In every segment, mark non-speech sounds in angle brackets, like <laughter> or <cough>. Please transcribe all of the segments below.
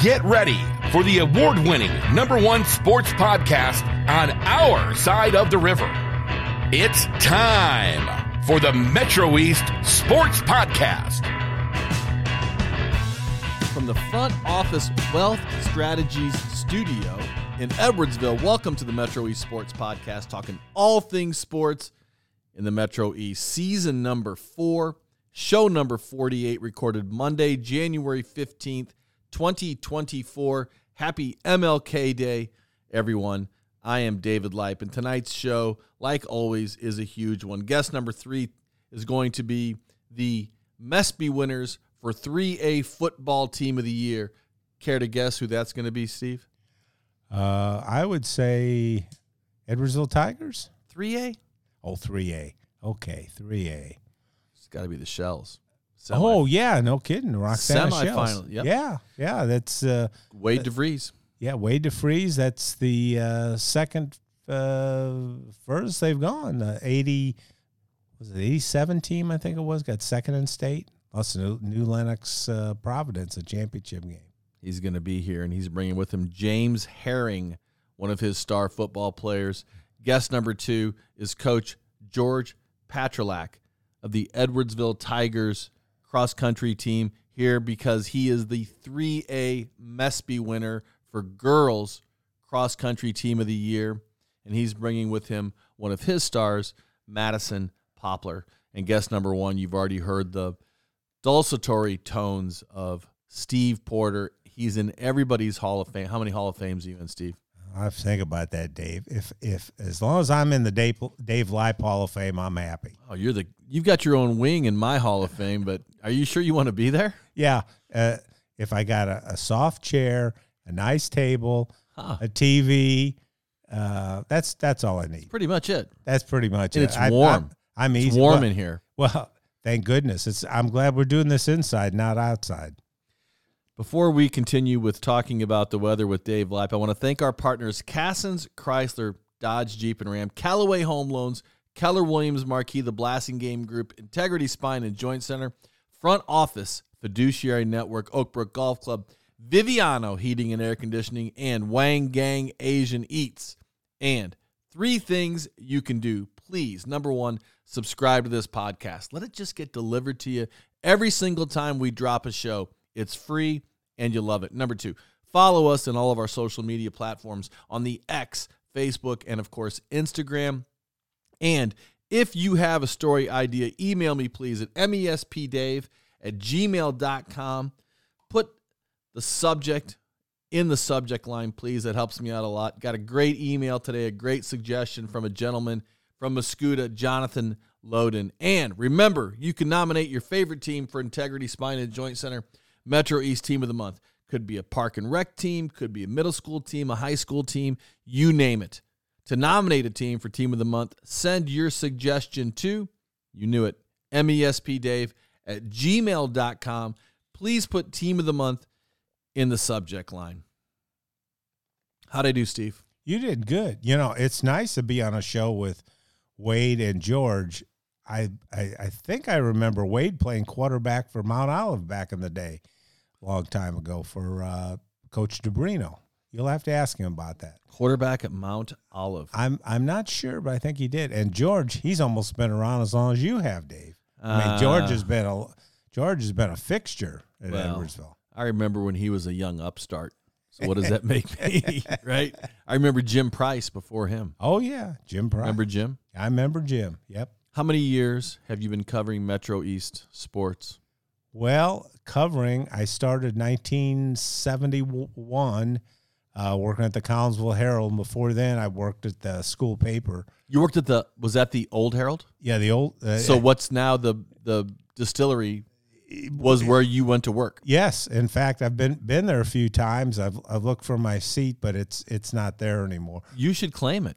Get ready for the award winning number one sports podcast on our side of the river. It's time for the Metro East Sports Podcast. From the front office Wealth Strategies studio in Edwardsville, welcome to the Metro East Sports Podcast, talking all things sports in the Metro East. Season number four, show number 48, recorded Monday, January 15th, 2024. Happy MLK Day, everyone. I am David Leip, and tonight's show, like always, is a huge one. Guest number three is going to be the MESPY winners for 3A Football Team of the Year. Care to guess who that's going to be, Steve? Uh, I would say Edwardsville Tigers. 3A? Oh, 3A. Okay, 3A. It's got to be the Shells. Semi- oh yeah, no kidding. Roxana Semi-final, yep. Yeah, yeah. That's uh, Wade DeVries. yeah. Wade DeVries. That's the uh, second uh, furthest they've gone. Uh, Eighty was it eighty seven team? I think it was. Got second in state. New, New Lenox uh, Providence a championship game. He's going to be here, and he's bringing with him James Herring, one of his star football players. Guest number two is Coach George Patrylak of the Edwardsville Tigers cross country team here because he is the 3A MESPY winner for girls cross country team of the year. And he's bringing with him one of his stars, Madison Popelar. And guest number one, you've already heard the dulcetory tones of Steve Porter. He's in everybody's Hall of Fame. How many Hall of Fames are you in, Steve? I have to think about that, Dave. If if as long as I'm in the Dave Dave Leip Hall of Fame, I'm happy. Oh, you're the you've got your own wing in my Hall of Fame, but are you sure you want to be there? Yeah. Uh, if I got a, a soft chair, a nice table, Huh. a TV, uh, that's that's all I need. Pretty much it. That's pretty much And it. it's I- warm. I'm, I'm It's easy. warm well, in here. well, thank goodness. It's. I'm glad we're doing this inside, not outside. Before we continue with talking about the weather with Dave Leip, I want to thank our partners Cassens, Chrysler, Dodge, Jeep, and Ram, Callaway Home Loans, Keller Williams Marquee, the Blassingame Group, Integrity Spine and Joint Center, Front Office, Fiduciary Network, Oakbrook Golf Club, Viviano Heating and Air Conditioning, and Wang Gang Asian Eats. And three things you can do. Please, number one, subscribe to this podcast. Let it just get delivered to you every single time we drop a show. It's free and you love it. Number two, follow us on all of our social media platforms on the X, Facebook, and of course, Instagram. And if you have a story idea, email me please at mespdave at gmail.com. Put the subject in the subject line, please. That helps me out a lot. Got a great email today, a great suggestion from a gentleman from Mascoutah, Jonathan Loden. And remember, you can nominate your favorite team for Integrity Spine and Joint Center Metro East Team of the Month. Could be a park and rec team, could be a middle school team, a high school team, you name it. To nominate a team for Team of the Month, send your suggestion to, you knew it, mespdave at gmail.com. Please put Team of the Month in the subject line. How'd I do, Steve? You did good. You know, it's nice to be on a show with Wade and George. I, I I think I remember Wade playing quarterback for Mount Olive back in the day, a long time ago for uh, Coach DeBrino. You'll have to ask him about that. Quarterback at Mount Olive. I'm I'm not sure, but I think he did. And George, he's almost been around as long as you have, Dave. I mean, George Uh, has been a George has been a fixture at Well, Edwardsville. I remember when he was a young upstart. So what does that make me? <laughs> right? I remember Jim Price before him. Oh yeah, Jim Price. Remember Jim? I remember Jim. Yep. How many years have you been covering Metro East sports? Well, covering, I started 1971 uh, working at the Collinsville Herald. And before then, I worked at the school paper. You worked at the was that the Old Herald? Yeah, the old. Uh, So what's now the the distillery was where you went to work. Yes, in fact, I've been been there a few times. I've I've looked for my seat, but it's it's not there anymore. You should claim it.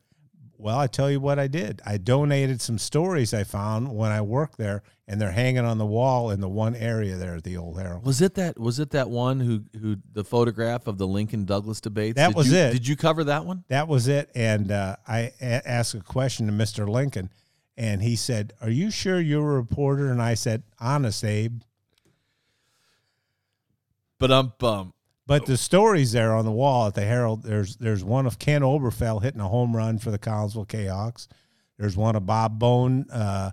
Well, I tell you what I did. I donated some stories I found when I worked there, and they're hanging on the wall in the one area there at the Old Herald. Was it that was it that one who who the photograph of the Lincoln Douglas debates? That Did was you- it. Did you cover that one? That was it. And uh, I a- asked a question to Mr. Lincoln, and he said, "Are you sure you're a reporter?" And I said, "Honest, Abe." But I'm um bum. But the stories there on the wall at the Herald, there's there's one of Ken Oberkfell hitting a home run for the Collinsville Jayhawks. There's one of Bob Bone uh,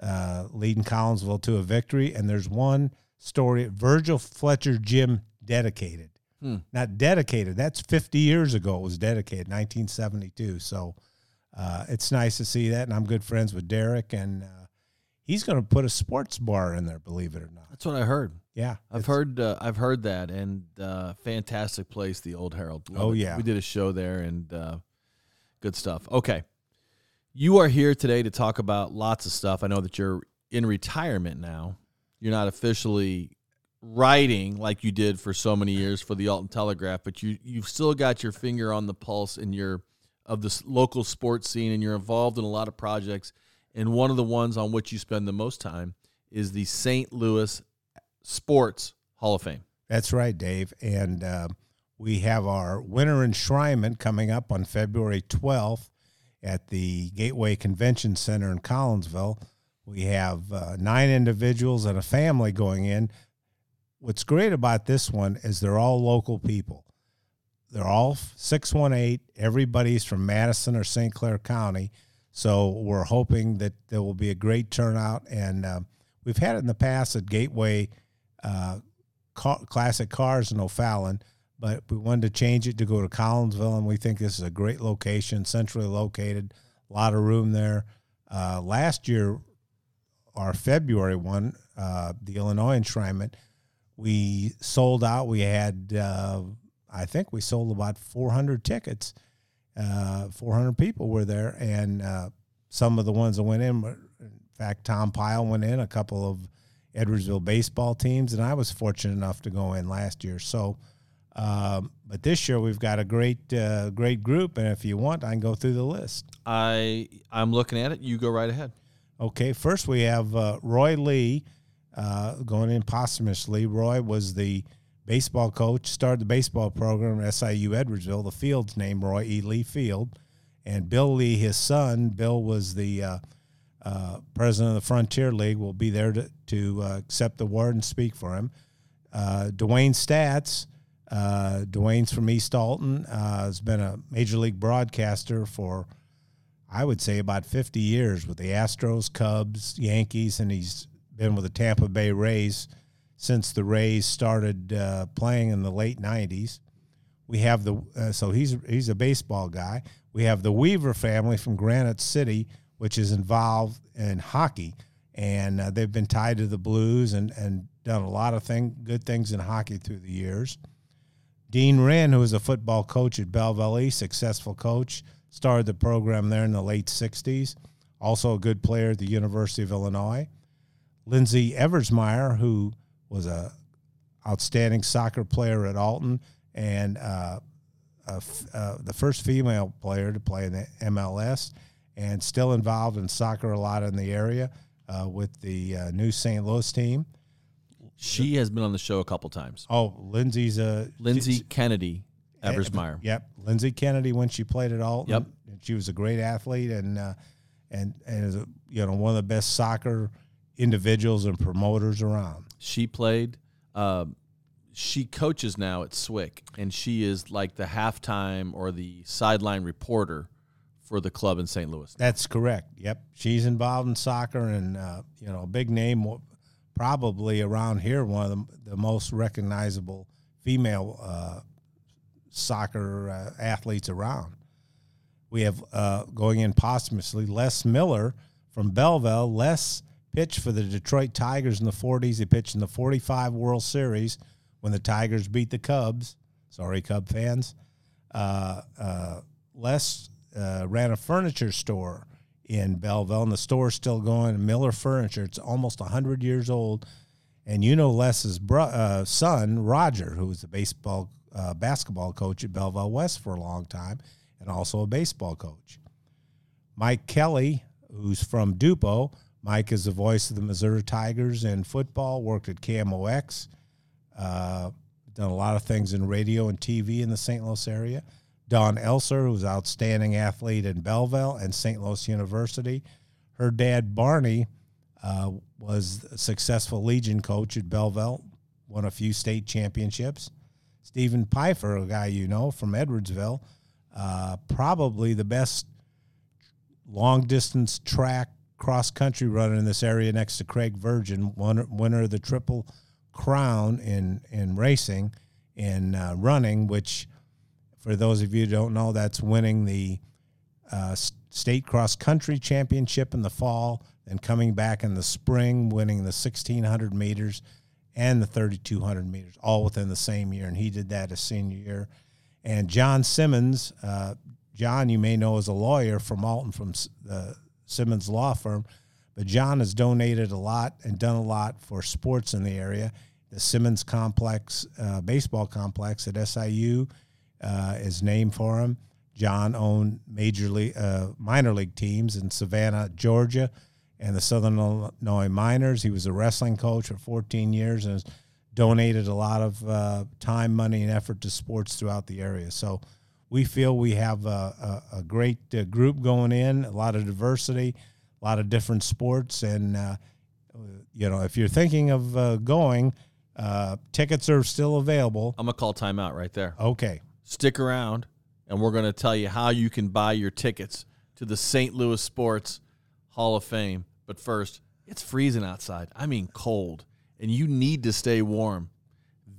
uh, leading Collinsville to a victory, and there's one story Virgil Fletcher Gym dedicated. Hmm. Not dedicated. That's 50 years ago. It was dedicated, 1972. So uh, it's nice to see that, and I'm good friends with Derek, and uh, he's going to put a sports bar in there. Believe it or not. That's what I heard. Yeah, I've heard uh, I've heard that and uh, fantastic place the old Herald. Love Oh, it. yeah. we did a show there and uh, good stuff. Okay, you are here today to talk about lots of stuff. I know that you're in retirement now. You're not officially writing like you did for so many years for the Alton Telegraph, but you you've still got your finger on the pulse in your of the local sports scene, and you're involved in a lot of projects. And one of the ones on which you spend the most time is the St. Louis Sports Hall of Fame. That's right, Dave. And uh, we have our winter enshrinement coming up on February 12th at the Gateway Convention Center in Collinsville. We have uh, nine individuals and a family going in. What's great about this one is they're all local people. They're all 618. Everybody's from Madison or St. Clair County. So we're hoping that there will be a great turnout. And uh, we've had it in the past at Gateway uh, ca- classic cars in O'Fallon, but we wanted to change it to go to Collinsville, and we think this is a great location, centrally located, a lot of room there. Uh, last year, our February one, uh, the Illinois enshrinement, we sold out. We had, uh, I think, we sold about 400 tickets. Uh, 400 people were there, and some of the ones that went in, in fact, Tom Pyle went in, a couple of Edwardsville baseball teams, and I was fortunate enough to go in last year. So, um, but this year we've got a great, uh, great group, and if you want, I can go through the list. I I'm looking at it. You go right ahead. Okay, first we have uh, Roy Lee uh, going in posthumously. Roy was the baseball coach, started the baseball program at SIU Edwardsville. The field's named Roy E. Lee Field, and Bill Lee, his son, Bill was the uh, president of the Frontier League. Will be there to, to uh, accept the award and speak for him. Uh, Dewayne Staats. Uh, Dewayne's from East Alton. Uh, has been a major league broadcaster for I would say about 50 years with the Astros, Cubs, Yankees, and he's been with the Tampa Bay Rays since the Rays started uh, playing in the late 90s. We have the so he's he's a baseball guy. We have the Weaver family from Granite City, which is involved in hockey, and uh, they've been tied to the Blues and and done a lot of thing good things in hockey through the years. Dean Wren, who was a football coach at Belleville East, successful coach, started the program there in the late 60s. Also a good player at the University of Illinois. Lindsay Eversmeyer, who was a outstanding soccer player at Alton and uh, uh, the first female player to play in the MLS and still involved in soccer a lot in the area uh, with the uh, new St. Louis team. She has been on the show a couple times. Oh, Lindsay's a Lindsay Kennedy Eversmeyer. Yep, Lindsay Kennedy when she played at Alton. Yep. and she was a great athlete and uh, and and is a, you know one of the best soccer individuals and promoters around. She played. Um, she coaches now at SWIC, and she is like the halftime or the sideline reporter for the club in St. Louis. That's correct. Yep, she's involved in soccer and uh, you know a big name, probably around here one of the, the most recognizable female uh, soccer uh, athletes around. We have uh, going in posthumously Les Miller from Belleville. Les pitched for the Detroit Tigers in the 40s. He pitched in the 45 World Series when the Tigers beat the Cubs. Sorry, Cub fans. Uh, uh, Les uh, ran a furniture store in Belleville, and the store's still going. Miller Furniture. It's almost 100 years old. And you know Les's bro- uh, son, Roger, who was the baseball, uh, basketball coach at Belleville West for a long time, and also a baseball coach. Mike Kelly, who's from Dupo. Mike is the voice of the Missouri Tigers in football, worked at KMOX, uh, done a lot of things in radio and TV in the St. Louis area. Dawn Elser, who's an outstanding athlete in Belleville and St. Louis University. Her dad, Barney, uh, was a successful Legion coach at Belleville, won a few state championships. Stephen Pfeiffer, a guy you know from Edwardsville, uh, probably the best long distance track cross country runner in this area next to Craig Virgin, winner, winner of the Triple Crown in in racing in uh, running, which for those of you who don't know, that's winning the uh, state cross country championship in the fall, and coming back in the spring, winning the 1600 meters and the 3200 meters, all within the same year. And he did that his senior year. And John Simmons, uh, John, you may know as a lawyer from Alton, from the Simmons Law Firm, but John has donated a lot and done a lot for sports in the area. The Simmons Complex, uh, baseball complex at SIU, uh, is named for him. John owned major league, uh, minor league teams in Savannah, Georgia, and the Southern Illinois Miners. He was a wrestling coach for 14 years and has donated a lot of uh, time, money, and effort to sports throughout the area. So we feel we have a, a, a great uh, group going in, a lot of diversity, a lot of different sports, and uh, you know if you're thinking of uh, going, uh, tickets are still available. I'm gonna call timeout right there. Okay, stick around, and we're gonna tell you how you can buy your tickets to the St. Louis Sports Hall of Fame. But first, it's freezing outside. I mean, cold, and you need to stay warm.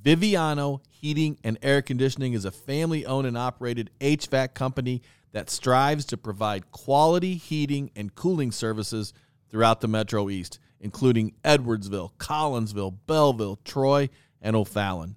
Viviano Heating and Air Conditioning is a family owned and operated HVAC company that strives to provide quality heating and cooling services throughout the Metro East, including Edwardsville, Collinsville, Belleville, Troy, and O'Fallon.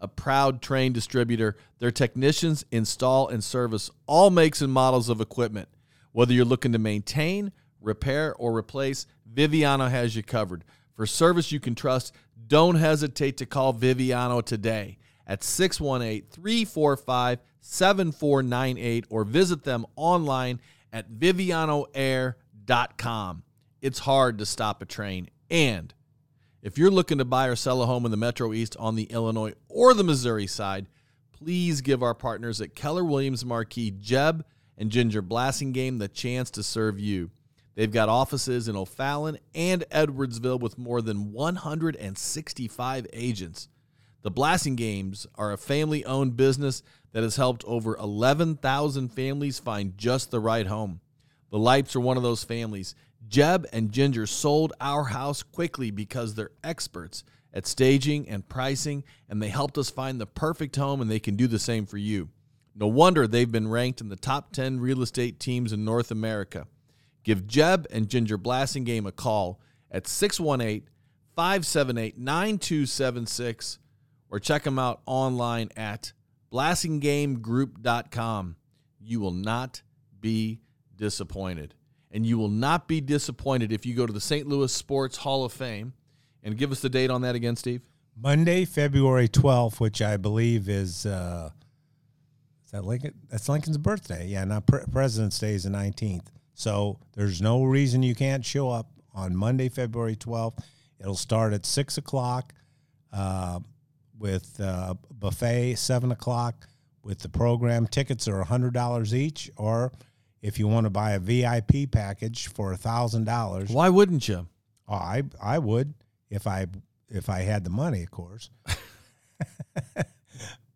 A proud Trane distributor, their technicians install and service all makes and models of equipment. Whether you're looking to maintain, repair, or replace, Viviano has you covered. For service you can trust, don't hesitate to call Viviano today at 618 345 7498 or visit them online at vivianoair.com. It's hard to stop a train. And if you're looking to buy or sell a home in the Metro East on the Illinois or the Missouri side, please give our partners at Keller Williams Marquee Jeb and Ginger Blassingame the chance to serve you. They've got offices in O'Fallon and Edwardsville with more than 165 agents. The Blassingames are a family owned business that has helped over 11,000 families find just the right home. The Leips are one of those families. Jeb and Ginger sold our house quickly because they're experts at staging and pricing, and they helped us find the perfect home, and they can do the same for you. No wonder they've been ranked in the top 10 real estate teams in North America. Give Jeb and Ginger Blassingame a call at 618 578 9276 or check them out online at blassingamegroup.com. You will not be disappointed. And you will not be disappointed if you go to the St. Louis Sports Hall of Fame. And give us the date on that again, Steve. Monday, February 12th, which I believe is. Uh, is that Lincoln? That's Lincoln's birthday. Yeah, not Pre- President's Day is the 19th. So there's no reason you can't show up on Monday, February 12th. It'll start at 6 o'clock uh, with uh, buffet, 7 o'clock with the program. Tickets are $100 each, or if you want to buy a VIP package for $1,000. Why wouldn't you? Oh, I, I would if I if I had the money, of course. <laughs>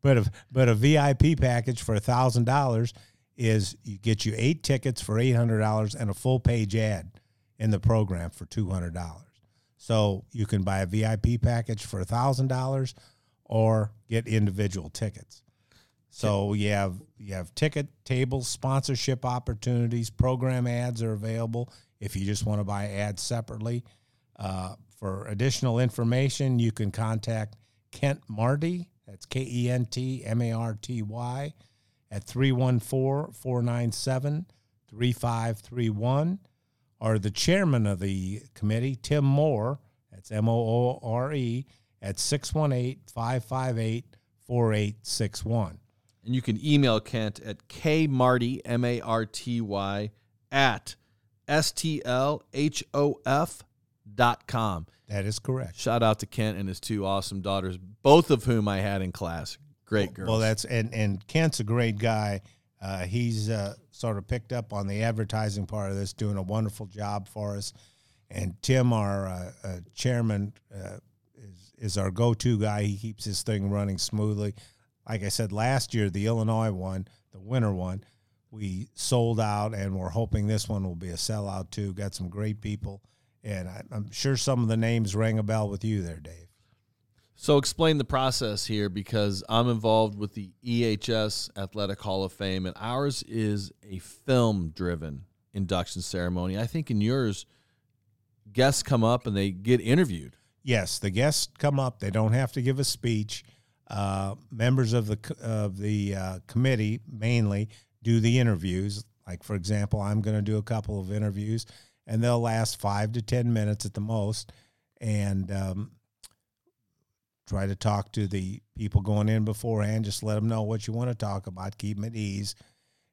but a, but a VIP package for $1,000 is you get you eight tickets for eight hundred dollars and a full page ad in the program for two hundred dollars. So you can buy a VIP package for thousand dollars or get individual tickets. So you have you have ticket tables, sponsorship opportunities, program ads are available if you just want to buy ads separately. Uh, for additional information, you can contact Kent Marty. That's K E N T M A R T Y at 314 497 3531 or the chairman of the committee, Tim Moore, that's M O O R E, at 618 558 4861. And you can email Kent at kmarty, M A R T Y, at STLHOF dot com. That is correct. Shout out to Kent and his two awesome daughters, both of whom I had in class. Great girls. Well, that's and and Kent's a great guy. Uh, he's uh, sort of picked up on the advertising part of this, doing a wonderful job for us. And Tim, our uh, uh chairman, uh, is is our go-to guy. He keeps his thing running smoothly. Like I said last year, the Illinois one, the winter one, we sold out, and we're hoping this one will be a sellout too. Got some great people, and I, I'm sure some of the names rang a bell with you there, Dave. So explain the process here because I'm involved with the EHS Athletic Hall of Fame, and ours is a film-driven induction ceremony. I think in yours, guests come up and they get interviewed. Yes, the guests come up. They don't have to give a speech. Uh, members of the of the uh, committee mainly do the interviews. Like for example, I'm going to do a couple of interviews, and they'll last five to ten minutes at the most, and um, try to talk to the people going in beforehand. Just let them know what you want to talk about. Keep them at ease,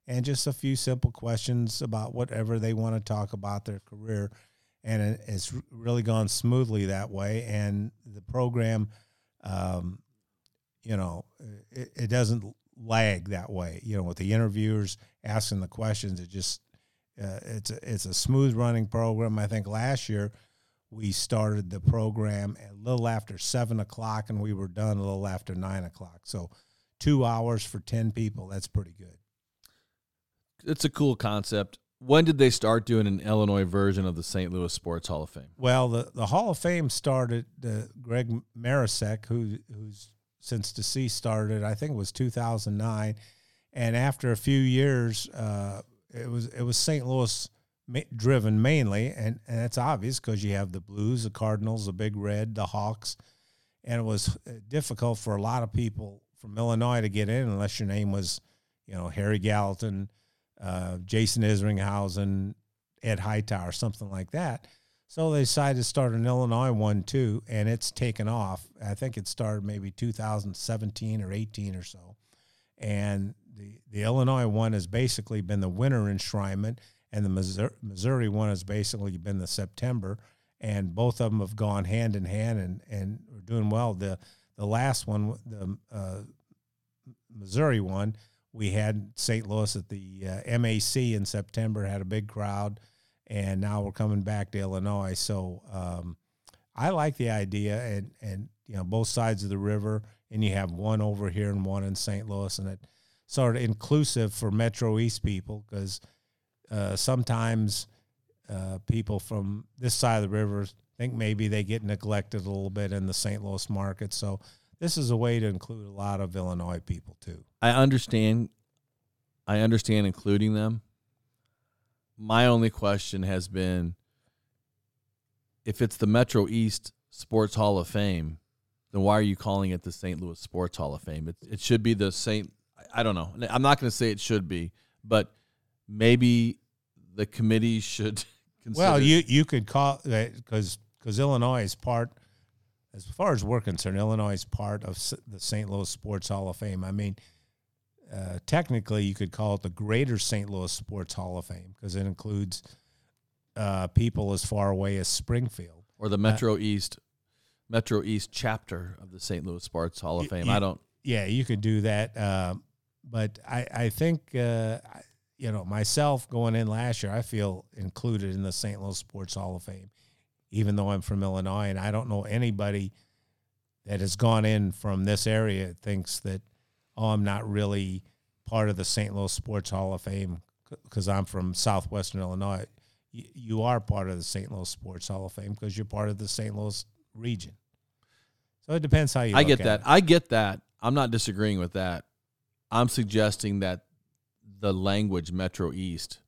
and just a few simple questions about whatever they want to talk about their career and it's really gone smoothly that way. And the program, um, you know, it, it, doesn't lag that way. You know, with the interviewers asking the questions, it just uh, it's a, it's a smooth running program. I think last year we started the program a little after seven o'clock, and we were done a little after nine o'clock. So two hours for ten people. That's pretty good. It's a cool concept when did they start doing an Illinois version of the St. Louis Sports Hall of Fame? Well, the, the Hall of Fame started. Uh, Greg Marecek, who who's since deceased, started. I think it was 2009, and after a few years, uh, it was it was St. Louis driven mainly, and and it's obvious because you have the Blues, the Cardinals, the Big Red, the Hawks, and it was uh, difficult for a lot of people from Illinois to get in unless your name was, you know, Harry Gallatin uh, Jason Isringhausen, Ed Hightower, something like that. So they decided to start an Illinois one too, and it's taken off. I think it started maybe 2017 or 18 or so. And the, the Illinois one has basically been the winter enshrinement, and the Missouri, Missouri one has basically been the September. And both of them have gone hand in hand and, and are doing well. The the last one, the uh, Missouri one, we had St. Louis at the uh, MAC in September, had a big crowd, and now we're coming back to Illinois. So um, I like the idea, and and you know both sides of the river, and you have one over here and one in St. Louis, and it sort of inclusive for Metro East people because uh, sometimes uh, people from this side of the river think maybe they get neglected a little bit in the St. Louis market. So this is a way to include a lot of Illinois people too. I understand. I understand including them. My only question has been if it's the Metro East Sports Hall of Fame, then why are you calling it the St. Louis Sports Hall of Fame? It, it should be the St. I don't know. I'm not going to say it should be, but maybe the committee should. <laughs> Consider. Well, you you could call uh, because because Illinois is part as far as we're concerned, Illinois is part of the St. Louis Sports Hall of Fame. I mean, uh, technically, you could call it the Greater St. Louis Sports Hall of Fame because it includes uh, people as far away as Springfield or the Metro uh, East Metro East chapter of the St. Louis Sports Hall of Fame. You, I don't. Yeah, you could do that, uh, but I I think uh, you know myself going in last year, I feel included in the St. Louis Sports Hall of Fame even though I'm from Illinois, and I don't know anybody that has gone in from this area thinks that oh I'm not really part of the St. Louis Sports Hall of Fame because I'm from southwestern Illinois. You, are part of the St. Louis Sports Hall of Fame because you're part of the St. Louis region. So it depends how you. I get that. It. I get that. I'm not disagreeing with that. I'm suggesting that the language Metro East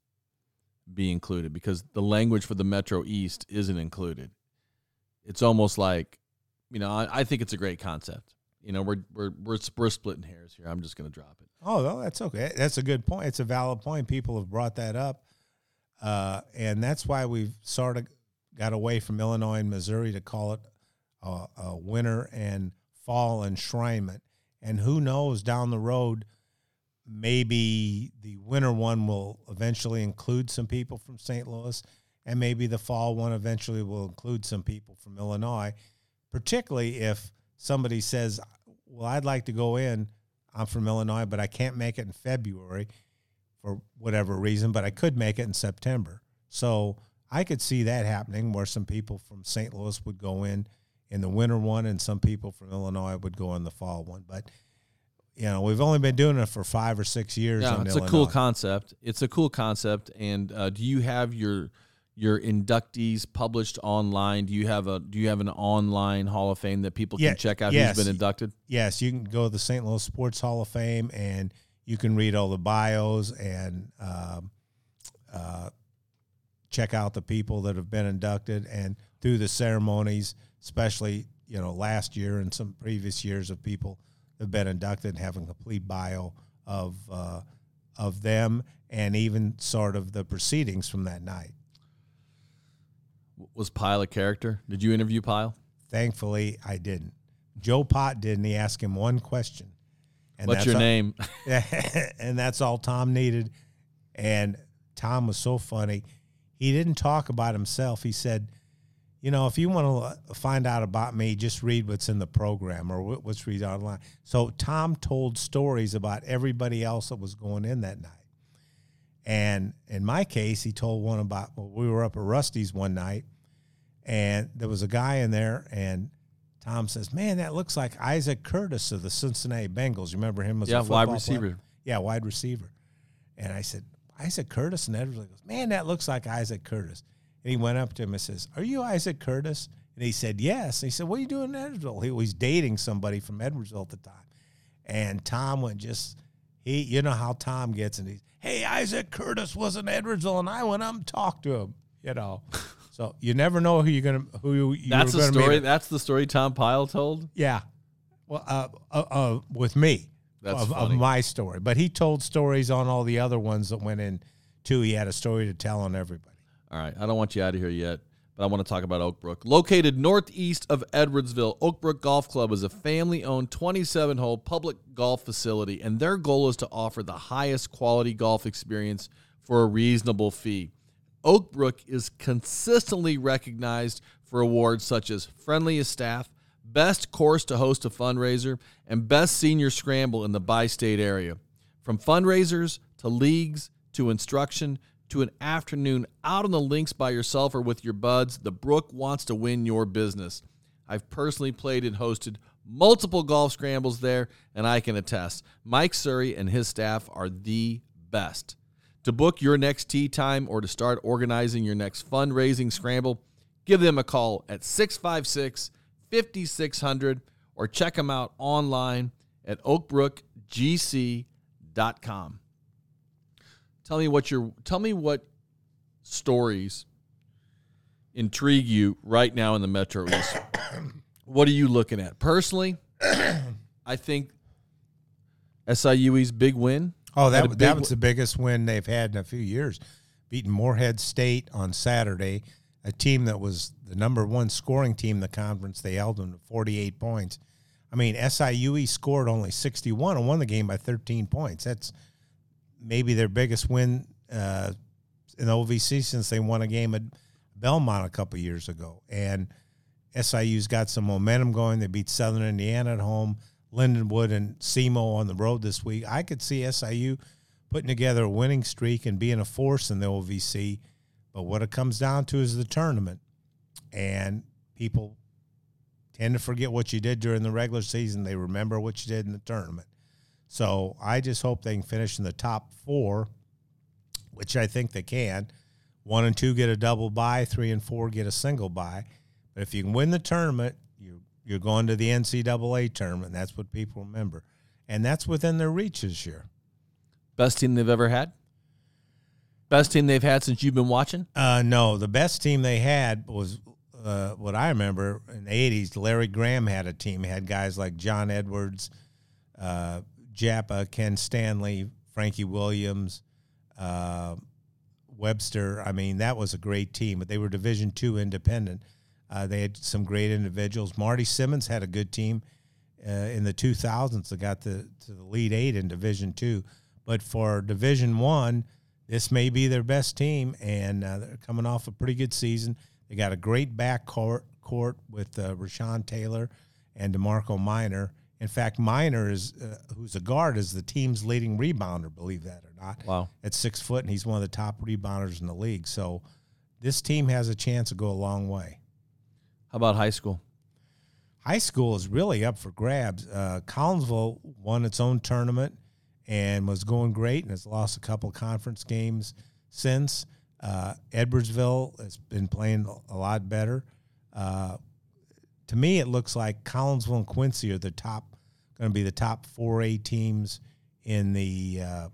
be included because the language for the Metro East isn't included. It's almost like, you know, I, I think it's a great concept. You know, we're we're we're, we're splitting hairs here. I'm just going to drop it. Oh, that's okay. That's a good point. It's a valid point. People have brought that up, uh, and that's why we've sort of got away from Illinois and Missouri to call it a, a winter and fall enshrinement. And who knows down the road maybe the winter one will eventually include some people from St. Louis, and maybe the fall one eventually will include some people from Illinois, particularly if somebody says, Well, I'd like to go in. I'm from Illinois, but I can't make it in February for whatever reason, but I could make it in September. So I could see that happening where some people from St. Louis would go in in the winter one and some people from Illinois would go in the fall one. But you know, we've only been doing it for five or six years. Yeah, it's a cool concept. It's a cool concept. And uh, do you have your your inductees published online? Do you have a do you have an online Hall of Fame that people Yeah, can check out yes. who's been inducted? yes, you can go to the St. Louis Sports Hall of Fame and you can read all the bios and um, uh, check out the people that have been inducted and through the ceremonies, especially you know last year and some previous years of people that have been inducted and have a complete bio of uh, of them and even sort of the proceedings from that night. Was Pyle a character? Did you interview Pyle? Thankfully, I didn't. Joe Pott did, and he asked him one question. And What's that's your all- name? <laughs> <laughs> and that's all Tom needed. And Tom was so funny. He didn't talk about himself. He said, "You know, if you want to find out about me, just read what's in the program or what's read online." So Tom told stories about everybody else that was going in that night. And in my case, he told one about well, we were up at Rusty's one night, and there was a guy in there, and Tom says, "Man, that looks like Isaac Curtis of the Cincinnati Bengals. You remember him as yeah, a wide receiver. player? Yeah, wide receiver." And I said, "Isaac Curtis," and Edwards goes, "Man, that looks like Isaac Curtis." And he went up to him and says, "Are you Isaac Curtis?" And he said, "Yes." And he said, "What are you doing in Edwardsville?" He was dating somebody from Edwardsville at the time, and Tom went just he, you know how Tom gets, and he's, "Hey, Isaac Curtis was in Edwardsville," and I went up and talked to him. You know, <laughs> so you never know who you're gonna who you, That's the gonna meet story. That's the story Tom Pyle told. yeah. Well, uh, uh, uh, with me, That's of, of my story. But he told stories on all the other ones that went in too. He had a story to tell on everybody. All right, I don't want you out of here yet, but I want to talk about Oakbrook. Located northeast of Edwardsville, Oakbrook Golf Club is a family owned 27 hole public golf facility, and their goal is to offer the highest quality golf experience for a reasonable fee. Oakbrook is consistently recognized for awards such as Friendliest Staff, Best Course to Host a Fundraiser, and Best Senior Scramble in the bi state area. From fundraisers to leagues to instruction to an afternoon out on the links by yourself or with your buds, the Brook wants to win your business. I've personally played and hosted multiple golf scrambles there, and I can attest Mike Surrey and his staff are the best. To book your next tee time or to start organizing your next fundraising scramble, give them a call at 656 5600 or check them out online at oakbrookgc.com. Tell me what your tell me what stories intrigue you right now in the Metro East. <coughs> what are you looking at? Personally, <coughs> I think SIUE's big win. Oh, that big that was the biggest win they've had in a few years, beating Morehead State on Saturday, a team that was the number one scoring team in the conference. They held them to 48 points. I mean, SIUE scored only 61 and won the game by 13 points. That's maybe their biggest win uh, in the OVC since they won a game at Belmont a couple years ago. And SIU's got some momentum going. They beat Southern Indiana at home, Lindenwood and SEMO on the road this week. I could see SIU putting together a winning streak and being a force in the OVC. But what it comes down to is the tournament. And people tend to forget what you did during the regular season. They remember what you did in the tournament. So I just hope they can finish in the top four, which I think they can. One and two get a double bye, three and four get a single bye. But if you can win the tournament, you're going to the NCAA tournament. That's what people remember, and that's within their reach this year. Best team they've ever had. Best team they've had since you've been watching. Uh, no, the best team they had was uh, what I remember in the '80s. Larry Graham had a team. He had guys like John Edwards, uh, Jappa, Ken Stanley, Frankie Williams, uh, Webster. I mean, that was a great team. But they were Division two independent. Uh, they had some great individuals. Marty Simmons had a good team uh, in the 2000s that got the, to the Elite Eight in Division two. But for Division one, this may be their best team, and uh, they're coming off a pretty good season. They got a great back court, court with uh, Ray'Sean Taylor and Damarco Minor. In fact, Minor is, uh, who's a guard, is the team's leading rebounder. Believe that or not. Wow. At six foot, and he's one of the top rebounders in the league. So, this team has a chance to go a long way. How about high school? high school is really up for grabs. Uh, Collinsville won its own tournament and was going great, and has lost a couple conference games since. Uh, Edwardsville has been playing a lot better. Uh, to me, it looks like Collinsville and Quincy are the top, going to be the top four A teams in the uh,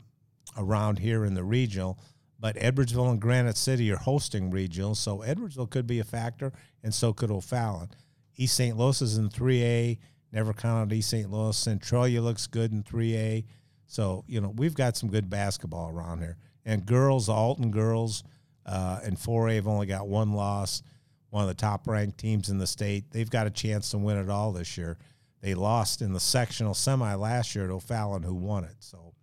around here in the regional. But Edwardsville and Granite City are hosting regional, so Edwardsville could be a factor, and so could O'Fallon. East St. Louis is in 3A. Never counted East St. Louis. Centralia looks good in 3A. So, you know, we've got some good basketball around here. And girls, Alton girls uh, in 4A have only got one loss, one of the top ranked teams in the state. They've got a chance to win it all this year. They lost in the sectional semi last year to O'Fallon, who won it. So,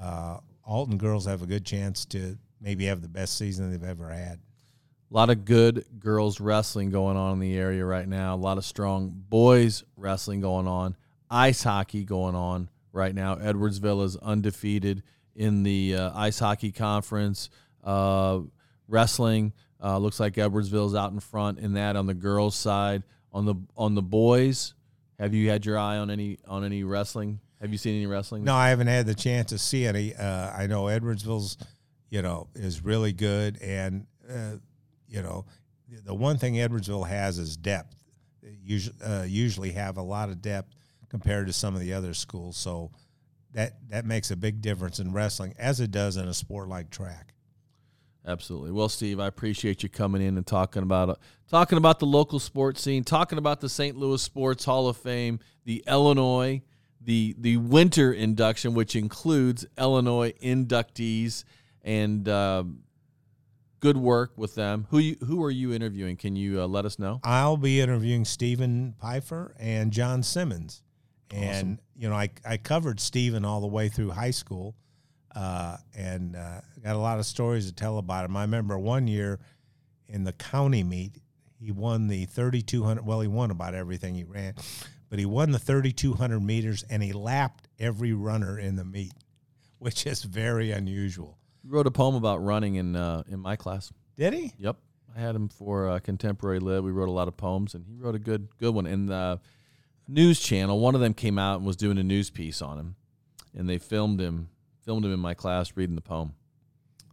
uh, Alton girls have a good chance to maybe have the best season they've ever had. A lot of good girls wrestling going on in the area right now. A lot of strong boys wrestling going on. Ice hockey going on right now. Edwardsville is undefeated in the uh, ice hockey conference. Uh, wrestling uh, looks like Edwardsville's out in front in that on the girls' side. On the on the boys, have you had your eye on any on any wrestling? Have you seen any wrestling? No, I haven't had the chance to see any. Uh, I know Edwardsville's, you know, is really good, and uh, you know, the one thing Edwardsville has is depth. They usually, uh, usually have a lot of depth compared to some of the other schools. So that that makes a big difference in wrestling, as it does in a sport like track. Absolutely. Well, Steve, I appreciate you coming in and talking about uh, talking about the local sports scene, talking about the St. Louis Sports Hall of Fame, the Illinois, the the winter induction, which includes Illinois inductees, and uh, good work with them. Who you, who are you interviewing? Can you uh, let us know? I'll be interviewing Stephen Pfeiffer and John Simmons, and awesome. you know I I covered Stephen all the way through high school, uh, and uh, got a lot of stories to tell about him. I remember one year in the county meet, he won the 3200. Well, he won about everything he ran, but he won the 3200 meters and he lapped every runner in the meet, <laughs> which is very unusual. He wrote a poem about running in uh, in my class. Did he? Yep, I had him for uh, contemporary lit. We wrote a lot of poems, and he wrote a good good one. In the news channel, one of them came out and was doing a news piece on him, and they filmed him filmed him in my class reading the poem.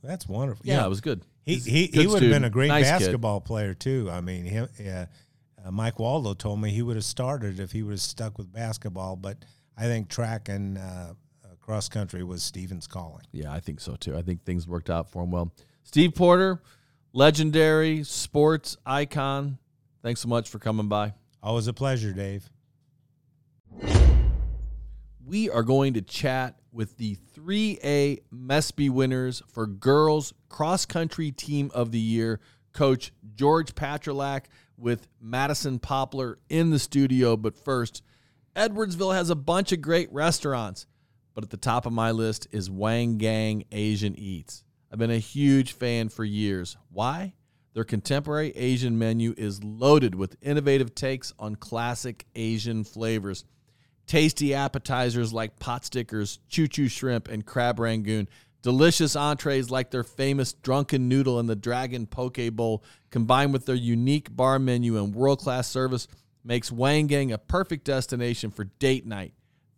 That's wonderful. Yeah, yeah it was good. He he, he would have been a great nice basketball kid. player too. I mean, him, uh, Mike Waldo told me he would have started if he would have stuck with basketball, but I think track and uh, cross country was Steven's calling. Yeah, I think so too. I think things worked out for him well. Steve Porter, legendary sports icon. Thanks so much for coming by. Always a pleasure, Dave. We are going to chat with the 3A MESPY winners for Girls Cross Country Team of the Year, Coach George Patrylak with Madison Popelar in the studio. But first, Edwardsville has a bunch of great restaurants but at the top of my list is Wang Gang Asian Eats. I've been a huge fan for years. Why? Their contemporary Asian menu is loaded with innovative takes on classic Asian flavors. Tasty appetizers like pot stickers, choo choo shrimp, and crab rangoon. Delicious entrees like their famous drunken noodle and the dragon poke bowl, combined with their unique bar menu and world class service, makes Wang Gang a perfect destination for date night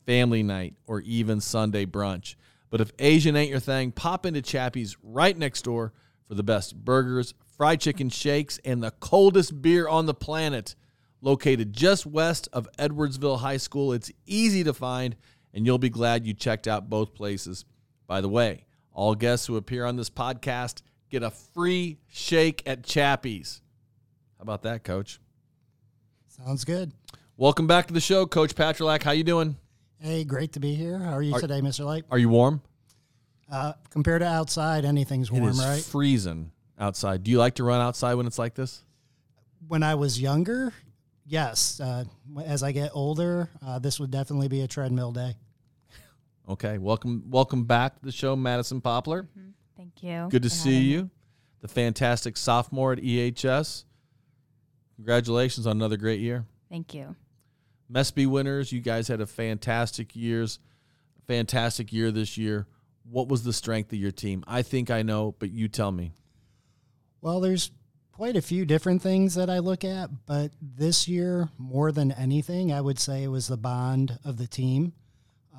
family night, or even Sunday brunch. But if Asian ain't your thing, pop into Chappie's right next door for the best burgers, fried chicken shakes, and the coldest beer on the planet. Located just west of Edwardsville High School, it's easy to find, and you'll be glad you checked out both places. By the way, all guests who appear on this podcast get a free shake at Chappie's. How about that, Coach? Sounds good. Welcome back to the show, Coach Patrylak. How you doing? Hey, great to be here. How are you are, today, Mr. Leip? Are you warm? Uh, compared to outside, anything's warm, it is right? Freezing outside. Do you like to run outside when it's like this? When I was younger, yes. Uh, as I get older, uh, this would definitely be a treadmill day. Okay, welcome, welcome back to the show, Madison Popelar. Mm-hmm. Thank you. Good to see you. Me. The fantastic sophomore at EHS. Congratulations on another great year. Thank you. MESPY winners, you guys had a fantastic years, fantastic year this year. What was the strength of your team? I think I know, but you tell me. Well, there's quite a few different things that I look at, but this year, more than anything, I would say it was the bond of the team.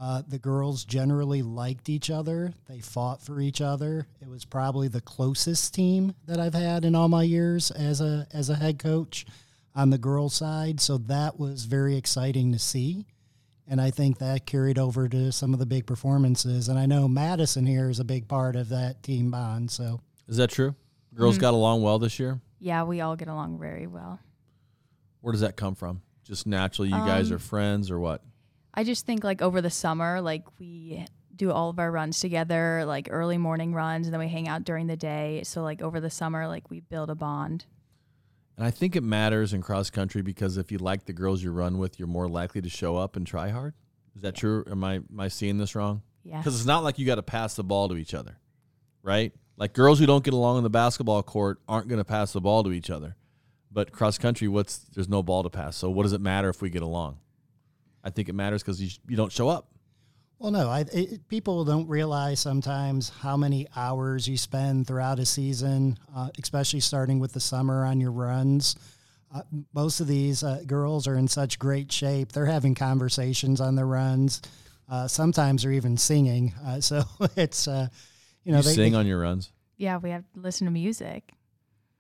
Uh, the girls generally liked each other. They fought for each other. It was probably the closest team that I've had in all my years as a as a head coach on the girls' side. So that was very exciting to see. And I think that carried over to some of the big performances. And I know Madison here is a big part of that team bond. So Is that true? Girls Mhm. got along well this year. Yeah, we all get along very well. Where does that come from? Just naturally, you guys Um, are friends, or what? I just think like over the summer, like we do all of our runs together, like early morning runs, and then we hang out during the day. So like over the summer, like we build a bond. And I think it matters in cross country because if you like the girls you run with, you're more likely to show up and try hard. Is that true? Am I am I seeing this wrong? Yeah. Because it's not like you got to pass the ball to each other, right? Like girls who don't get along on the basketball court aren't going to pass the ball to each other. But cross country, what's there's no ball to pass. So what does it matter if we get along? I think it matters because you, you don't show up. Well, no, I, it, people don't realize sometimes how many hours you spend throughout a season, uh, especially starting with the summer on your runs. Uh, most of these uh, girls are in such great shape. They're having conversations on their runs. Uh, sometimes they're even singing. Uh, so <laughs> it's, uh, you know, you they, sing they- on your runs. Yeah, we have to listen to music.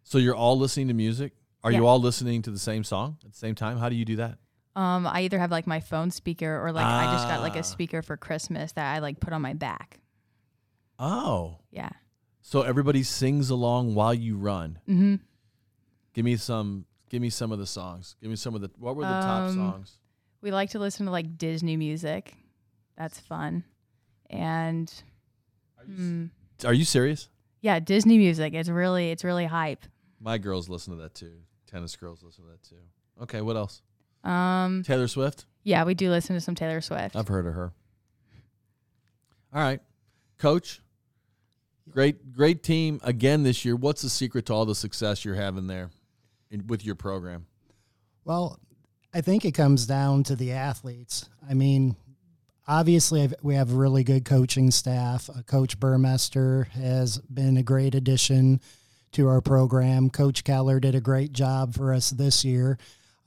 So you're all listening to music. Are you all listening to the same song at the same time? How do you do that? Um, I either have like my phone speaker or like I just got like Ah. a speaker for Christmas that I like put on my back. Oh, Yeah. so everybody sings along while you run. Mm-hmm. Give me some. Give me some of the songs. Give me some of the. What were the top Um, songs? We like to listen to like Disney music. That's fun. And mm, Are you serious? yeah, Disney music. It's really it's really hype. My girls listen to that too. Tennis girls listen to that too. Okay, what else? Um, Taylor Swift. yeah, we do listen to some Taylor Swift. I've heard of her. All right, Coach. Great, great team again this year. What's the secret to all the success you're having there in, with your program? Well, I think it comes down to the athletes. I mean, obviously I've- we have a really good coaching staff. Uh, Coach Burmester has been a great addition to our program. Coach Keller did a great job for us this year.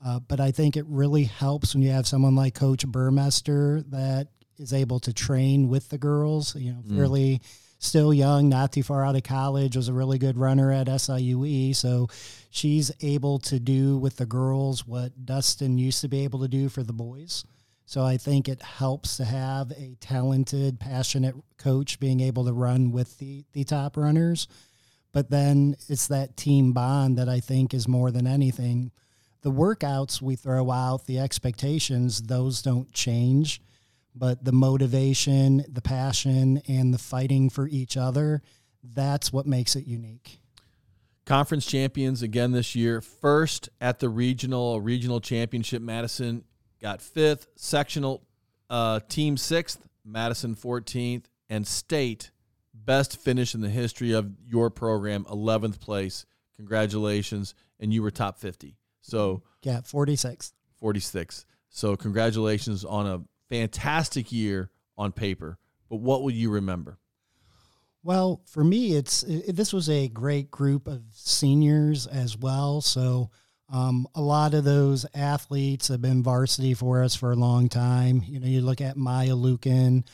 Uh, but I think it really helps when you have someone like Coach Burmester that is able to train with the girls. You know, fairly still young, not too far out of college, was a really good runner at SIUE. So she's able to do with the girls what Dustin used to be able to do for the boys. So I think it helps to have a talented, passionate coach being able to run with the, the top runners. But then it's that team bond that I think is more than anything. The workouts we throw out, the expectations, those don't change. But the motivation, the passion, and the fighting for each other, that's what makes it unique. Conference champions again this year. First at the regional regional championship, Madison got fifth. Sectional uh, team sixth, Madison fourteenth, and state best finish in the history of your program, eleventh place. Congratulations, and you were top fifty. So Yeah, 46. forty six. So congratulations on a fantastic year on paper. But what will you remember? Well, for me, it's it, this was a great group of seniors as well. So um, a lot of those athletes have been varsity for us for a long time. You know, you look at Maya Lucan,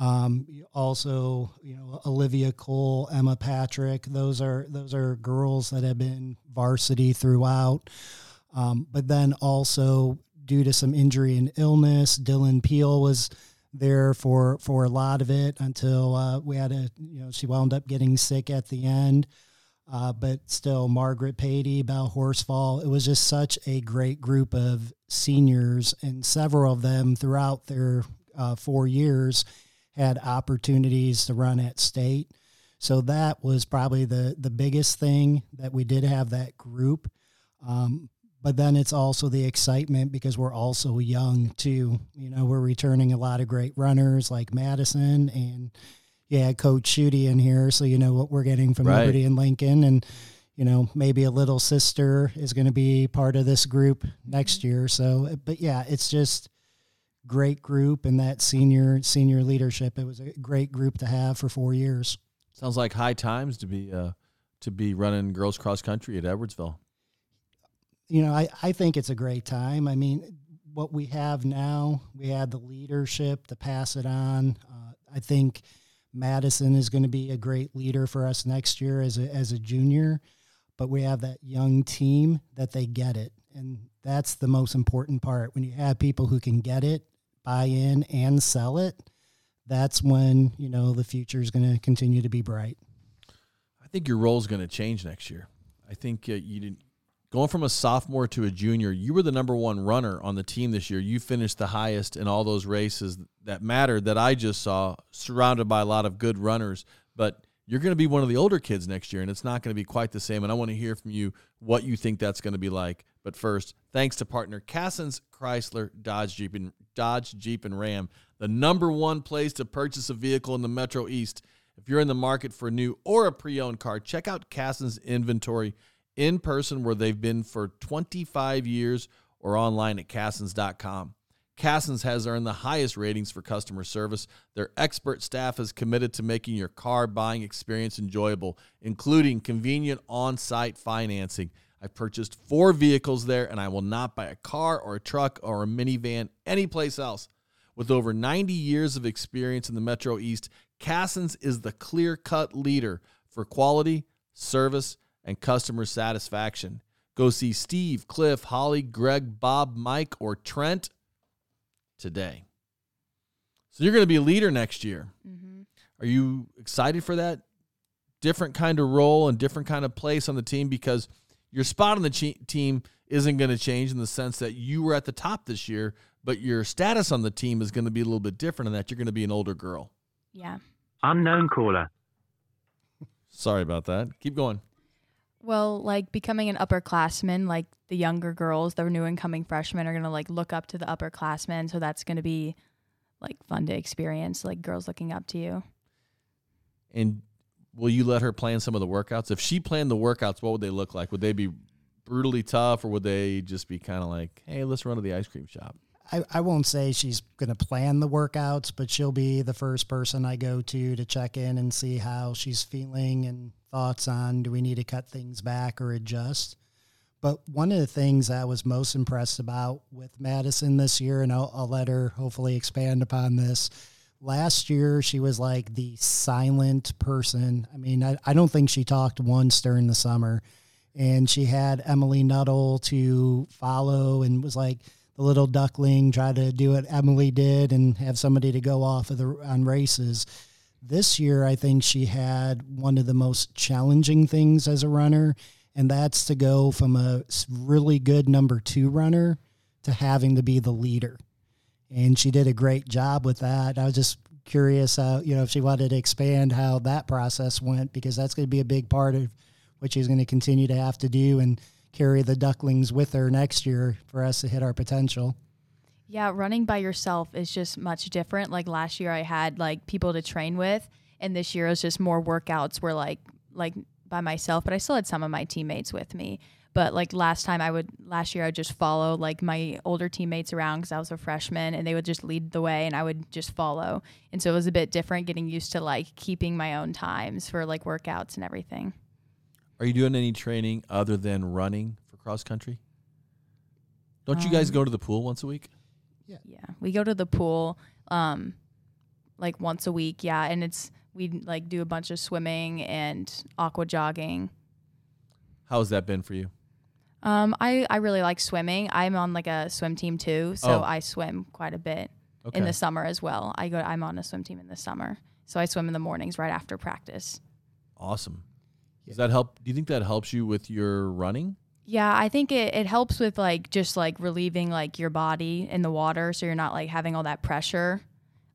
um, also you know Olivia Cole, Emma Patrick. Those are those are girls that have been varsity throughout. Um, but then also due to some injury and illness, Dylan Peel was there for for a lot of it until uh, we had a you know she wound up getting sick at the end. Uh, but still, Margaret Patey, Bell Horsefall. It was just such a great group of seniors, and several of them throughout their uh, four years had opportunities to run at state. So that was probably the the biggest thing that we did have that group. Um, but then it's also the excitement because we're also young too. You know, we're returning a lot of great runners like Madison and yeah, Coach Shooty in here, so you know what we're getting from Right. Liberty and Lincoln, and you know maybe a little sister is going to be part of this group next year. So, but yeah, it's just great group and that senior senior leadership. It was a great group to have for four years. Sounds like high times to be uh, to be running girls cross country at Edwardsville? You know, I, I think it's a great time. I mean, what we have now, we had the leadership to pass it on. Uh, I think Madison is going to be a great leader for us next year as a, as a junior, but we have that young team that they get it. And that's the most important part. When you have people who can get it, buy in, and sell it, that's when, you know, the future is going to continue to be bright. I think your role is going to change next year. I think uh, you didn't going from a sophomore to a junior, you were the number one runner on the team this year. You finished the highest in all those races that mattered that I just saw, surrounded by a lot of good runners. But you're going to be one of the older kids next year, and it's not going to be quite the same. And I want to hear from you what you think that's going to be like. But first, thanks to partner Cassens Chrysler Dodge Jeep and Dodge Jeep and Ram, the number one place to purchase a vehicle in the Metro East. If you're in the market for a new or a pre-owned car, check out Cassens inventory in person where they've been for 25 years or online at Cassens.com. Cassens has earned the highest ratings for customer service. Their expert staff is committed to making your car buying experience enjoyable, including convenient on site financing. I've purchased four vehicles there, and I will not buy a car or a truck or a minivan anyplace else. With over 90 years of experience in the Metro East, Cassens is the clear cut leader for quality, service, and customer satisfaction. Go see Steve, Cliff, Holly, Greg, Bob, Mike, or Trent today. So you're going to be a leader next year. Mm-hmm. Are you excited for that different kind of role and different kind of place on the team? Because your spot on the team isn't going to change in the sense that you were at the top this year, but your status on the team is going to be a little bit different in that you're going to be an older girl. Yeah. Unknown caller. Sorry about that. Keep going. Well, like becoming an upperclassman, like the younger girls, the new incoming freshmen are gonna like look up to the upperclassmen, so that's gonna be like fun to experience, like girls looking up to you. And will you let her plan some of the workouts? If she planned the workouts, what would they look like? Would they be brutally tough, or would they just be kind of like, "Hey, let's run to the ice cream shop"? I, I won't say she's going to plan the workouts, but she'll be the first person I go to to check in and see how she's feeling and thoughts on do we need to cut things back or adjust. But one of the things I was most impressed about with Madison this year, and I'll, I'll let her hopefully expand upon this. Last year, she was like the silent person. I mean, I, I don't think she talked once during the summer. And she had Emily Nuttall to follow and was like, the little duckling, try to do what Emily did and have somebody to go off of the on races. This year, I think she had one of the most challenging things as a runner, and that's to go from a really good number two runner to having to be the leader. And she did a great job with that. I was just curious, uh, you know, if she wanted to expand how that process went, because that's going to be a big part of what she's going to continue to have to do. And carry the ducklings with her next year for us to hit our potential. Yeah, running by yourself is just much different. Like last year I had like people to train with and this year it was just more workouts where like like by myself, but I still had some of my teammates with me. But like last time I would last year I would just follow like my older teammates around cuz I was a freshman and they would just lead the way and I would just follow. And so it was a bit different getting used to like keeping my own times for like workouts and everything. Are you doing any training other than running for cross country? Don't um, you guys um, go to the pool once a week? Yeah. Yeah. We go to the pool um like once a week, yeah, and it's we like do a bunch of swimming and aqua jogging. How's that been for you? Um I I really like swimming. I'm on like a swim team too, so oh. I swim quite a bit okay. in the summer as well. I go I'm on a swim team in the summer. So I swim in the mornings right after practice. Awesome. Does that help? Do you think that helps you with your running? Yeah, I think it, it helps with like just like relieving like your body in the water so you're not like having all that pressure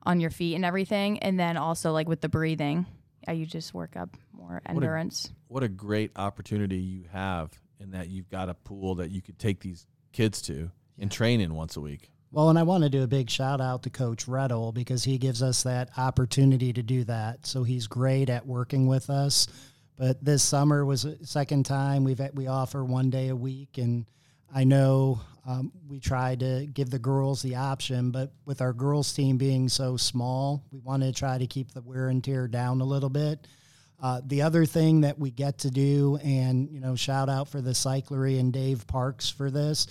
on your feet and everything. And then also like with the breathing, uh, you just work up more endurance. What a, what a great opportunity you have in that you've got a pool that you could take these kids to and train in once a week. Well, and I want to do a big shout out to Coach Reddle because he gives us that opportunity to do that. So he's great at working with us but this summer was a second time we've we offer one day a week, and I know um, we try to give the girls the option, but with our girls team being so small, we wanted to try to keep the wear and tear down a little bit. Uh, the other thing that we get to do, and you know, shout out for the cyclery and Dave Parks for this.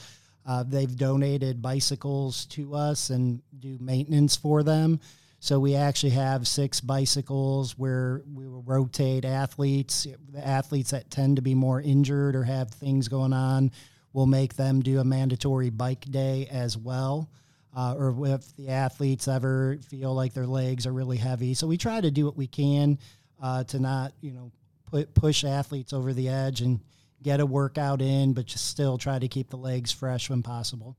Uh, they've donated bicycles to us and do maintenance for them. So we actually have six bicycles where we will rotate athletes. The athletes that tend to be more injured or have things going on, we'll make them do a mandatory bike day as well. Uh, or if the athletes ever feel like their legs are really heavy. So we try to do what we can uh, to not, you know, put, push athletes over the edge and get a workout in, but just still try to keep the legs fresh when possible.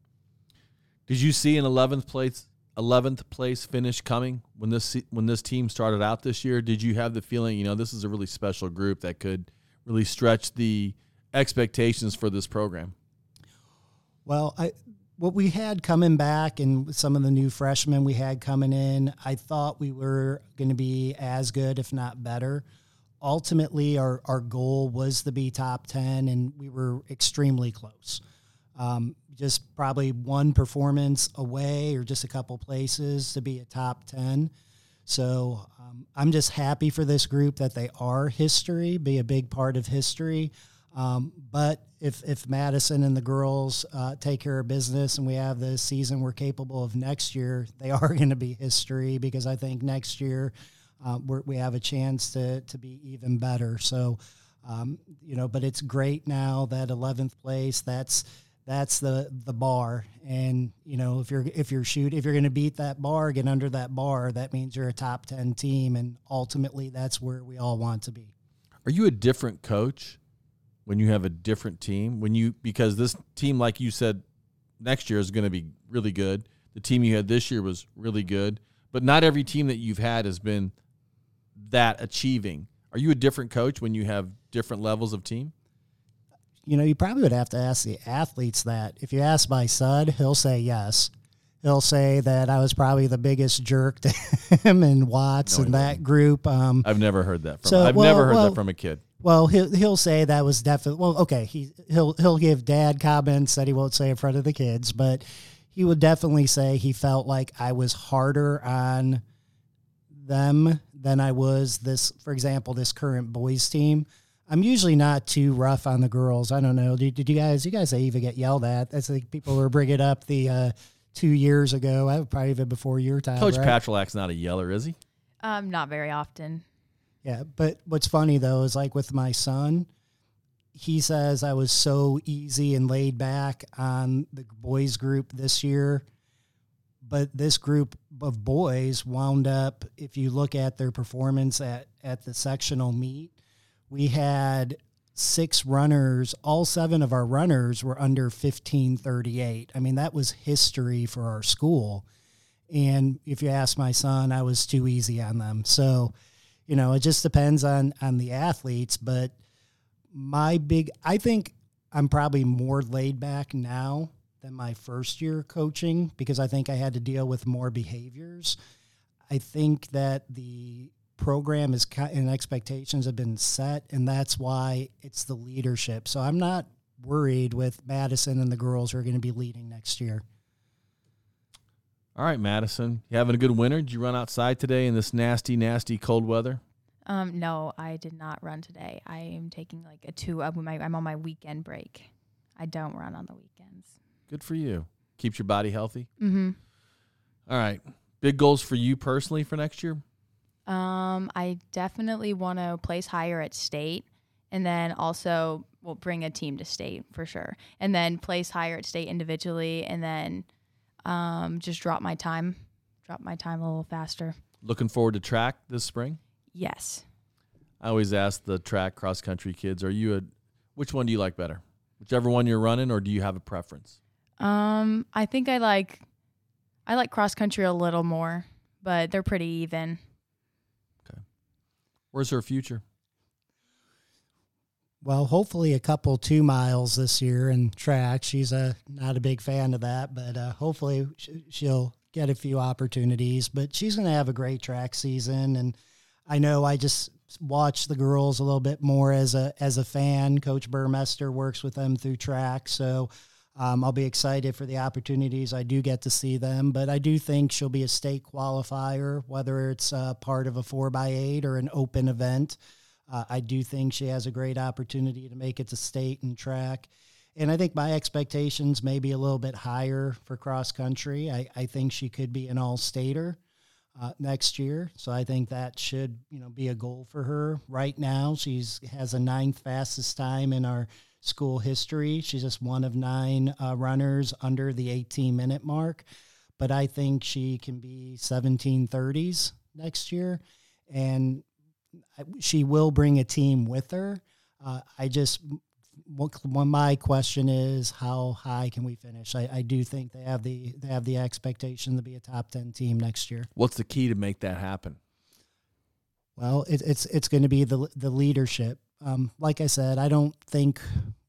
Did you see an 11th place 11th place finish coming when this when this team started out this year? Did you have the feeling, you know, this is a really special group that could really stretch the expectations for this program? Well, I what we had coming back and some of the new freshmen we had coming in, I thought we were going to be as good, if not better. Ultimately, our, our goal was to be top 10, and we were extremely close. Um, just probably one performance away or just a couple places to be a top 10. So um, I'm just happy for this group that they are history, be a big part of history. Um, but if, if Madison and the girls uh, take care of business and we have the season we're capable of next year, they <laughs> are going to be history because I think next year uh, we have a chance to, to be even better. So, um, you know, but it's great now that 11th place, that's, that's the, the bar. And, you know, if you're, if you're shoot, if you're going to beat that bar, get under that bar, that means you're a top 10 team. And ultimately that's where we all want to be. Are you a different coach? When you have a different team when you because this team like you said next year is going to be really good the team you had this year was really good but not every team that you've had has been that achieving are you a different coach when you have different levels of team you know you probably would have to ask the athletes that if you ask my son he'll say yes he'll say that I was probably the biggest jerk to <laughs> him and Watts no, and that group. Um, I've never heard that from. So, I've well, never heard well, that from a kid. Well, he'll he'll say that was definitely well. Okay, he he'll he'll give dad comments that he won't say in front of the kids, but he would definitely say he felt like I was harder on them than I was this. For example, this current boys team. I'm usually not too rough on the girls. I don't know. Did, did you guys? You guys even get yelled at? That's like people were bringing up the uh, two years ago. I probably even before your time. Coach right? Patrylak's not a yeller, is he? Um, not very often. Yeah, but what's funny though is like with my son, he says I was so easy and laid back on the boys group this year. But this group of boys wound up, if you look at their performance at, at the sectional meet, we had six runners. All seven of our runners were under 1538. I mean, that was history for our school. And if you ask my son, I was too easy on them. So, you know, it just depends on on the athletes. But my big, I think I'm probably more laid back now than my first year coaching because I think I had to deal with more behaviors. I think that the program is and expectations have been set, and that's why it's the leadership. So I'm not worried with Madison and the girls who are going to be leading next year. All right, Madison, you having a good winter? Did you run outside today in this nasty, nasty cold weather? Um, no, I did not run today. I am taking like a two. Uh, my, I'm on my weekend break. I don't run on the weekends. Good for you. Keeps your body healthy. Mm-hmm. All right. Big goals for you personally for next year? Um, I definitely want to place higher at state, and then also will bring a team to state for sure, and then place higher at state individually, and then um, just drop my time, drop my time a little faster. Looking forward to track this spring. Yes. I always ask the track cross country kids, are you a which one do you like better? Whichever one you're running or do you have a preference? Um, I think I like I like cross country a little more, but they're pretty even. Okay. Where's her future? Well, hopefully a couple two miles this year in track. She's a uh, not a big fan of that, but uh, hopefully she'll get a few opportunities. But she's going to have a great track season, and I know I just watch the girls a little bit more as a as a fan. Coach Burmester works with them through track, so. Um, I'll be excited for the opportunities I do get to see them, but I do think she'll be a state qualifier, whether it's uh, part of a four by eight or an open event. Uh, I do think she has a great opportunity to make it to state and track. And I think my expectations may be a little bit higher for cross country. I, I think she could be an all stater uh, next year. So I think that should you know be a goal for her. Right now, she's has a ninth fastest time in our school history. She's just one of nine uh, runners under the 18 minute mark. But I think she can be 1730s next year, and she will bring a team with her. Uh, I just one my question is how high can we finish? I, I, do think they have the they have the expectation to be a top ten team next year. What's the key to make that happen? Well, it, it's it's going to be the the leadership. Um, like I said, I don't think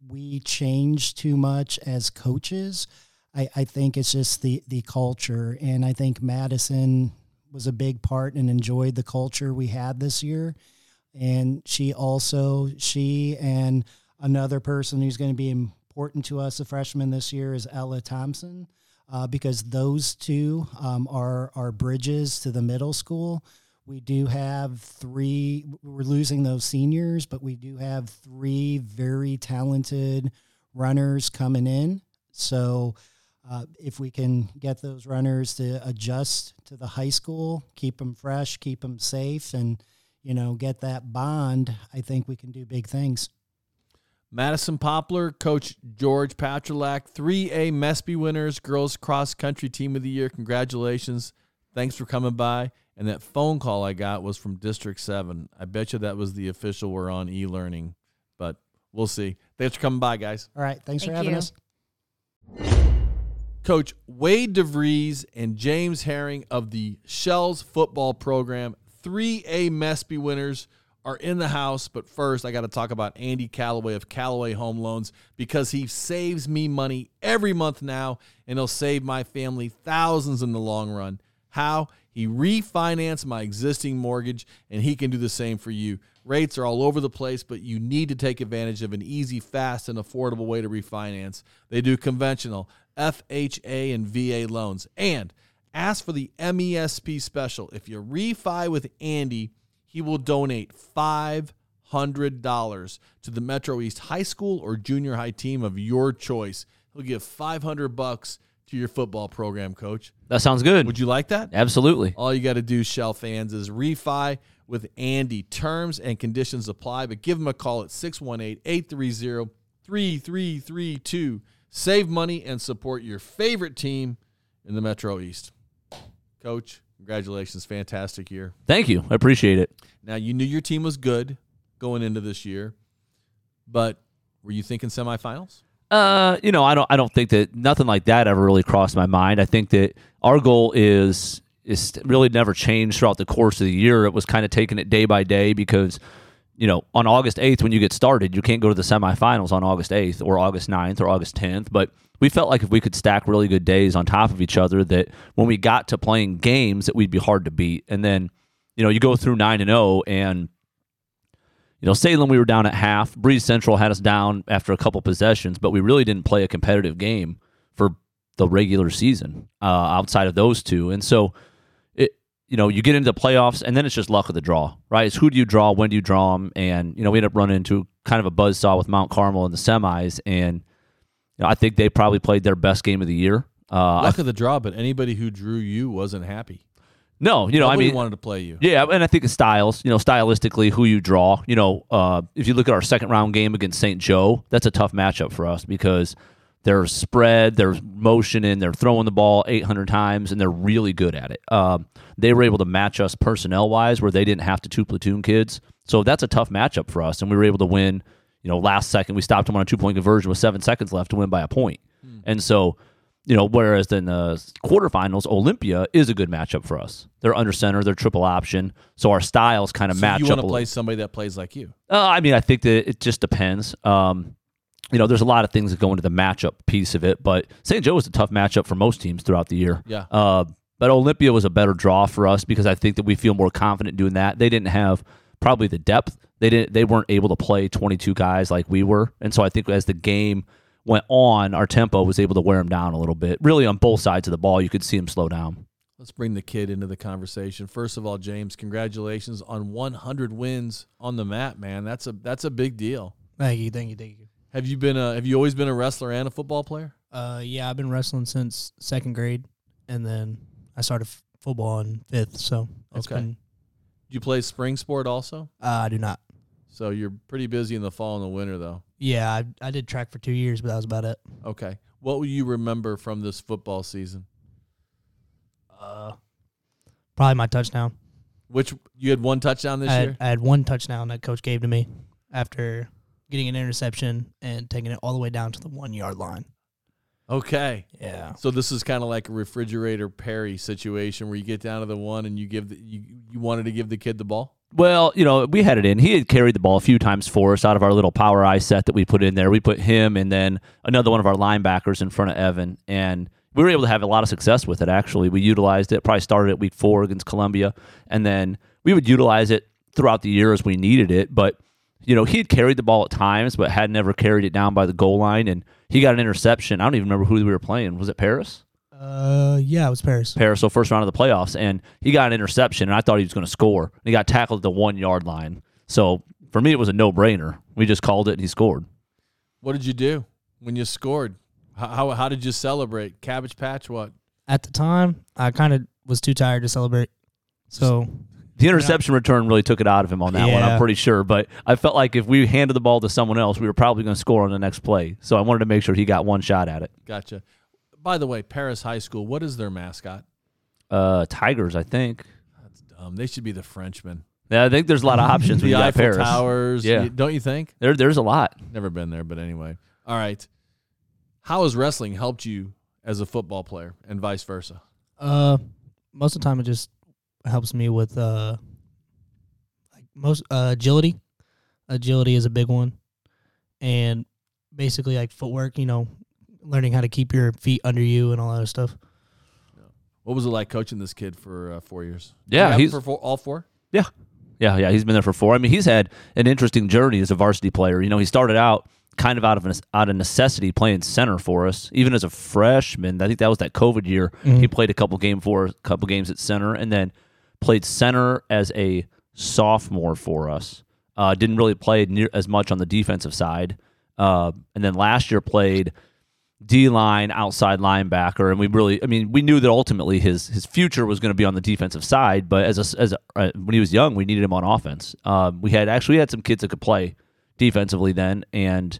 we change too much as coaches. I, I think it's just the the culture, and I think Madison was a big part and enjoyed the culture we had this year. And she also she and Another person who's going to be important to us, a freshman this year, is Ella Thompson, uh, because those two um, are are bridges to the middle school. We do have three. We're losing those seniors, but we do have three very talented runners coming in. So. Uh, if we can get those runners to adjust to the high school, keep them fresh, keep them safe, and you know get that bond, I think we can do big things. Madison Popelar, Coach George Patrylak, 3A MESPY winners, girls cross country team of the year. Congratulations. Thanks for coming by. And that phone call I got was from District 7. I bet you that was the official we're on e learning, but we'll see. Thanks for coming by, guys. All right. Thanks Thank for having you. us. Coach Wade DeVries and James Herring of the Shells football program, 3A MESPY winners are in the house. But first, I got to talk about Andy Calloway of Callaway Home Loans because he saves me money every month now, and he'll save my family thousands in the long run. How? He refinanced my existing mortgage, and he can do the same for you. Rates are all over the place, but you need to take advantage of an easy, fast, and affordable way to refinance. They do conventional FHA and VA loans. And ask for the MESP special. If you refi with Andy, he will donate $500 to the Metro East High School or junior high team of your choice. He'll give 500 bucks to your football program, coach. That sounds good. Would you like that? Absolutely. All you got to do, Shell fans, is refi with Andy. Terms and conditions apply, but give him a call at 618 830 3332. Save money and support your favorite team in the Metro East. Coach, Congratulations, fantastic year. Thank you. I appreciate it. Now you knew your team was good going into this year, but were you thinking semifinals? Uh, you know, I don't I don't think that nothing like that ever really crossed my mind. I think that our goal is is really never changed throughout the course of the year. It was kind of taking it day by day because you know, on August 8th when you get started, you can't go to the semifinals on August 8th or August 9th or August 10th, but we felt like if we could stack really good days on top of each other, that when we got to playing games, that we'd be hard to beat. And then, you know, you go through nine and 0, and you know, Salem we were down at half. Breese Central had us down after a couple possessions, but we really didn't play a competitive game for the regular season uh, outside of those two. And so, you know, you get into the playoffs, and then it's just luck of the draw, right? It's who do you draw, when do you draw them, and you know, we end up running into kind of a buzz saw with Mount Carmel in the semis, and you know, I think they probably played their best game of the year. Uh, Luck of the draw, but anybody who drew you wasn't happy. No, you know, Nobody I mean, wanted to play you. Yeah, and I think the styles, you know, stylistically, who you draw. You know, uh, if you look at our second round game against St. Joe, that's a tough matchup for us because there's spread, there's motion in, they're throwing the ball 800 times, and they're really good at it. Um, they were able to match us personnel wise, where they didn't have to two platoon kids. So that's a tough matchup for us, and we were able to win you know, last second we stopped them on a two point conversion with seven seconds left to win by a point. Mm. And so, you know, whereas in the quarterfinals, Olympia is a good matchup for us. They're under center, they're triple option, so our styles kind of so match. You want to play somebody that plays like you? Uh, I mean, I think that it just depends. Um, you know, there's a lot of things that go into the matchup piece of it, but St. Joe was a tough matchup for most teams throughout the year. Yeah. Uh, but Olympia was a better draw for us because I think that we feel more confident doing that. They didn't have probably the depth they didn't they weren't able to play 22 guys like we were and so i think as the game went on our tempo was able to wear them down a little bit really on both sides of the ball you could see them slow down Let's bring the kid into the conversation. First of all, James, congratulations on 100 wins on the mat, man. That's a that's a big deal. Thank you, thank you, thank you. Have you been a have you always been a wrestler and a football player? Uh, yeah, I've been wrestling since second grade, and then I started f- football in fifth. So it's Okay. been. Do you play spring sport also? Uh, I do not. So you're pretty busy in the fall and the winter though. Yeah, I, I did track for two years, but that was about it. Okay. What will you remember from this football season? Uh, probably my touchdown. Which you had one touchdown this I year? I had one touchdown that coach gave to me after getting an interception and taking it all the way down to the one yard line. Okay. Yeah. So this is kind of like a refrigerator Perry situation where you get down to the one and you give the, you you wanted to give the kid the ball. Well, you know, we had it in. He had carried the ball a few times for us out of our little power I set that we put in there. We put him and then another one of our linebackers in front of Evan, and we were able to have a lot of success with it. Actually, we utilized it. Probably started at week four against Columbia, and then we would utilize it throughout the year as we needed it. But you know, he had carried the ball at times, but had never carried it down by the goal line, and he got an interception. I don't even remember who we were playing. Was it Paris? Uh, yeah, it was Paris. Paris, so first round of the playoffs, and he got an interception, and I thought he was going to score. And He got tackled at the one yard line. So for me, it was a no brainer. We just called it, and he scored. What did you do when you scored? How how, how did you celebrate? Cabbage patch? What? At the time, I kind of was too tired to celebrate. So The interception return really took it out of him on that one. I'm pretty sure, but I felt like if we handed the ball to someone else, we were probably going to score on the next play. So I wanted to make sure he got one shot at it. Gotcha. By the way, Paris High School. What is their mascot? Uh, Tigers, I think. That's dumb. They should be the Frenchmen. Yeah, I think there's a lot of options. <laughs> the when you got Eiffel Paris. Towers. Yeah. don't you think? There, there's a lot. Never been there, but anyway. All right. How has wrestling helped you as a football player and vice versa? Uh, most of the time it just helps me with uh, like most uh, agility. Agility is a big one, and basically like footwork. You know, learning how to keep your feet under you and all that stuff. What was it like coaching this kid for uh, four years? Yeah, You have him he's- for four, all four. Yeah. Yeah, yeah, he's been there for four. I mean, he's had an interesting journey as a varsity player. You know, he started out kind of out of an, out of necessity playing center for us, even as a freshman. I think that was that COVID year. He played a couple game for a couple games at center, and then played center as a sophomore for us. Uh, didn't really play near as much on the defensive side, uh, and then last year played D line, outside linebacker, and we really, I mean, we knew that ultimately his his future was going to be on the defensive side. But as a, as a, uh, when he was young, we needed him on offense. Um, we had actually had some kids that could play defensively then, and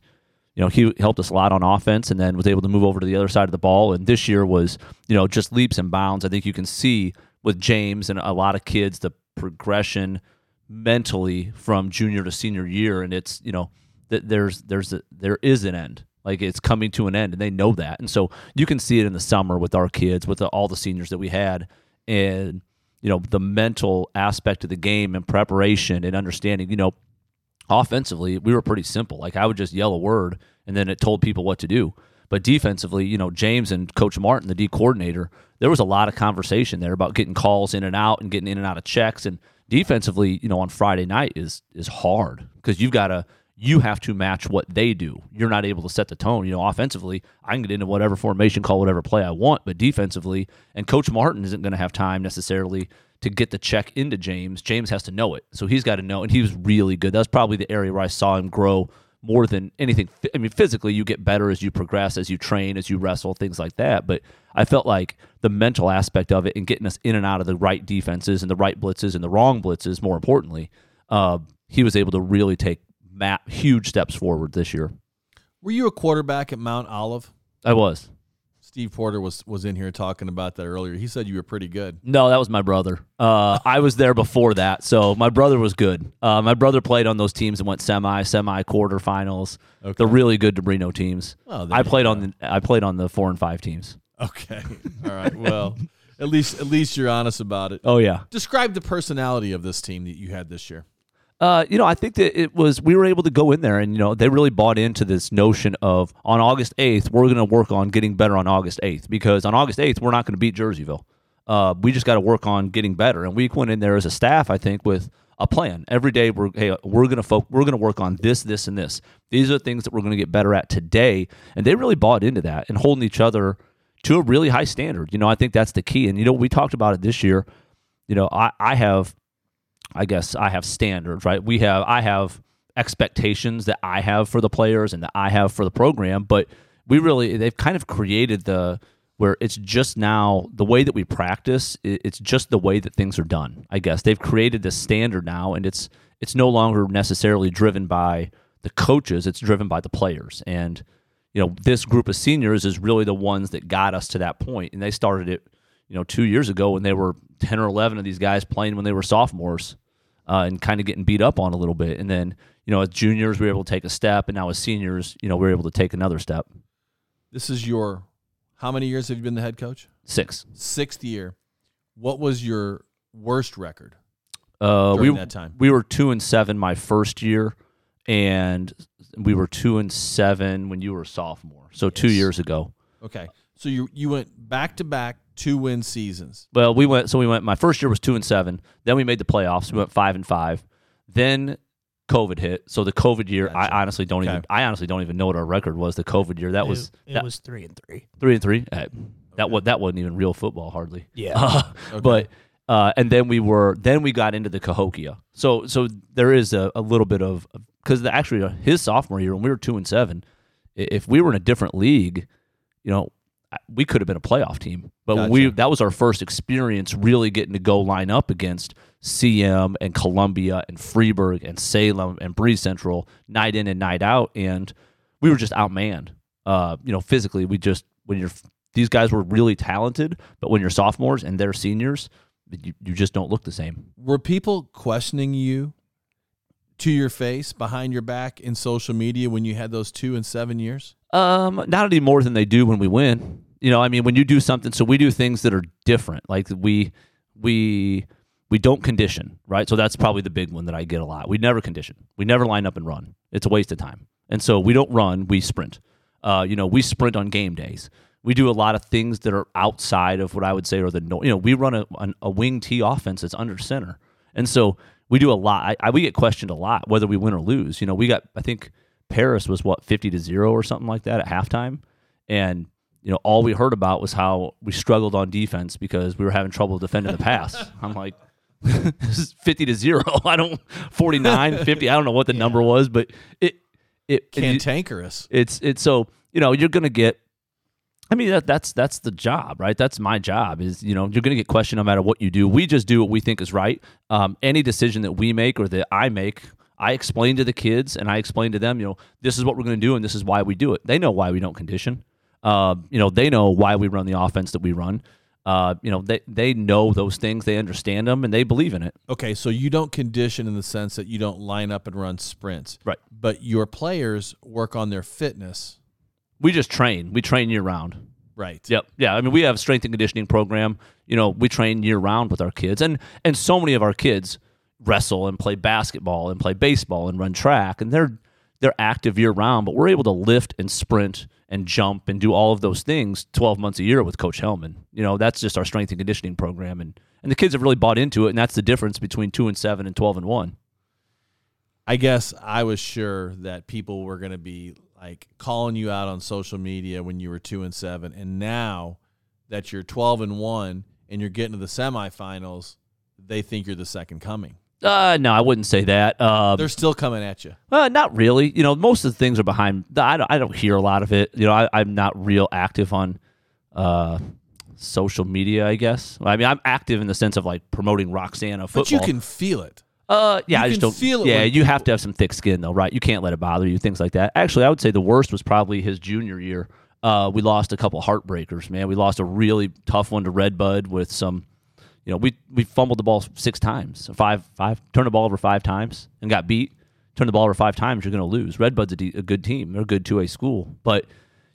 you know he helped us a lot on offense, and then was able to move over to the other side of the ball. And this year was you know just leaps and bounds. I think you can see with James and a lot of kids the progression mentally from junior to senior year, and it's you know that there's there's a, there is an end. Like it's coming to an end, and they know that. And so you can see it in the summer with our kids, with the, all the seniors that we had, and you know the mental aspect of the game and preparation and understanding. You know, offensively, we were pretty simple. Like I would just yell a word, and then it told people what to do. But defensively, you know, James and Coach Martin, the D coordinator, there was a lot of conversation there about getting calls in and out and getting in and out of checks. And defensively, you know, on Friday night is is hard because you've got to you have to match what they do. You're not able to set the tone. You know, offensively, I can get into whatever formation, call whatever play I want, but defensively, and Coach Martin isn't going to have time necessarily to get the check into James. James has to know it, so he's got to know, and he was really good. That's probably the area where I saw him grow more than anything. I mean, physically, you get better as you progress, as you train, as you wrestle, things like that. But I felt like the mental aspect of it and getting us in and out of the right defenses and the right blitzes and the wrong blitzes, more importantly, uh, he was able to really take ma- huge steps forward this year. Were you a quarterback at Mount Olive? I was. Steve Porter was was in here talking about that earlier. He said you were pretty good. No, that was my brother. Uh, I was there before that, so my brother was good. Uh, my brother played on those teams and went semi, semi, quarterfinals. Okay. The really good Debrino teams. There I played on the I played on the four and five teams. Okay. All right. Well, at least at least you're honest about it. Oh yeah. Describe the personality of this team that you had this year. Uh, you know, I think that it was we were able to go in there and you know they really bought into this notion of on August eighth we're going to work on getting better on August eighth because on August eighth we're not going to beat Jerseyville. Uh, we just got to work on getting better, and we went in there as a staff, I think, with a plan. Every day we're hey we're gonna fo- we're gonna work on this, this, and this. These are things that we're going to get better at today, and they really bought into that and holding each other to a really high standard. You know, I think that's the key. And you know, we talked about it this year. You know, I, I have, I guess I have standards, right? We have, I have expectations that I have for the players and that I have for the program, but we really, they've kind of created the where it's just now the way that we practice. It's just the way that things are done. I guess they've created this standard now, and it's it's no longer necessarily driven by the coaches. It's driven by the players, and you know this group of seniors is really the ones that got us to that point, and they started it you know two years ago when they were 10 or 11 of these guys playing when they were sophomores uh, and kind of getting beat up on a little bit and then you know as juniors we were able to take a step and now as seniors you know we are able to take another step This is your how many years have you been the head coach? six Sixth year. What was your worst record uh, we, that time? we were two and seven my first year and we were two and seven when you were a sophomore so two years ago Okay. So you you went back to back two win seasons. Well, we went. So we went. My first year was two and seven. Then we made the playoffs. We went five and five. Then COVID hit. So the COVID year, Gotcha. I honestly don't Okay. even. I honestly don't even know what our record was. The COVID year. That was it, it that, was three and three. three and three. Uh, That was that wasn't even real football hardly. Yeah. <laughs> Okay. But uh, and then we were then we got into the Cahokia. So so there is a, a little bit of because actually uh, his sophomore year when we were two and seven, if we were in a different league, you know, I- we could have been a playoff team. But when we that was our first experience really getting to go line up against CM and Columbia and Freeburg and Salem and Breese Central night in and night out, and we were just outmanned. Uh, you know, physically, we just when you're these guys were really talented, but when you're sophomores and they're seniors, you, you just don't look the same. Were people questioning you to your face behind your back in social media when you had those two and seven years? Um, not any more than they do when we win. You know, I mean, when you do something, so we do things that are different. Like we, we, we don't condition, right? So that's probably the big one that I get a lot. We never condition. We never line up and run. It's a waste of time. And so we don't run. We sprint. Uh, you know, we sprint on game days. We do a lot of things that are outside of what I would say are the. You know, we run a, a wing T offense that's under center, and so we do a lot. I, I, we get questioned a lot whether we win or lose. You know, we got I think Paris was what fifty to zero or something like that at halftime, and you know all we heard about was how we struggled on defense because we were having trouble defending the pass. <laughs> I'm like. <laughs> this is 50 to 0 <laughs> i don't 49 50 i don't know what the number was but it it, it Cantankerous. it's it's so you know you're gonna get i mean that, that's that's the job right that's my job is you know you're gonna get questioned no matter what you do we just do what we think is right um, any decision that we make or that i make i explain to the kids and i explain to them you know this is what we're gonna do and this is why we do it they know why we don't condition uh, you know they know why we run the offense that we run uh, you know they, they know those things they understand them and they believe in it Okay, so you don't condition in the sense that you don't line up and run sprints. Right. But your players work on their fitness. we just train we train year round Right. Yep. Yeah. I mean, we have a strength and conditioning program. You know, we train year round with our kids, and and so many of our kids wrestle and play basketball and play baseball and run track, and they're they're active year round. But we're able to lift and sprint and jump and do all of those things twelve months a year with Coach Hellman. You know, that's just our strength and conditioning program, and and the kids have really bought into it, and that's the difference between two and seven and twelve and one. I guess I was sure that people were going to be like calling you out on social media when you were two and seven, and now that you're twelve and one and you're getting to the semifinals, they think you're the second coming. Uh, no, I wouldn't say that. Uh, They're still coming at you. Uh, not really. You know, most of the things are behind. I don't, I don't hear a lot of it. You know, I, I'm not real active on uh, social media. I guess. I mean, I'm active in the sense of like promoting Roxana football. But you can feel it. Uh, yeah, you I just can don't feel it Yeah, you have to have some thick skin though, right? You can't let it bother you. Things like that. Actually, I would say the worst was probably his junior year. Uh, we lost a couple heartbreakers, man. We lost a really tough one to Red Bud with some. You know, we we fumbled the ball six times, five five, turned the ball over five times and got beat. Turn the ball over five times, you're going to lose. Red Bud's a, de- a good team; they're a good two A school, but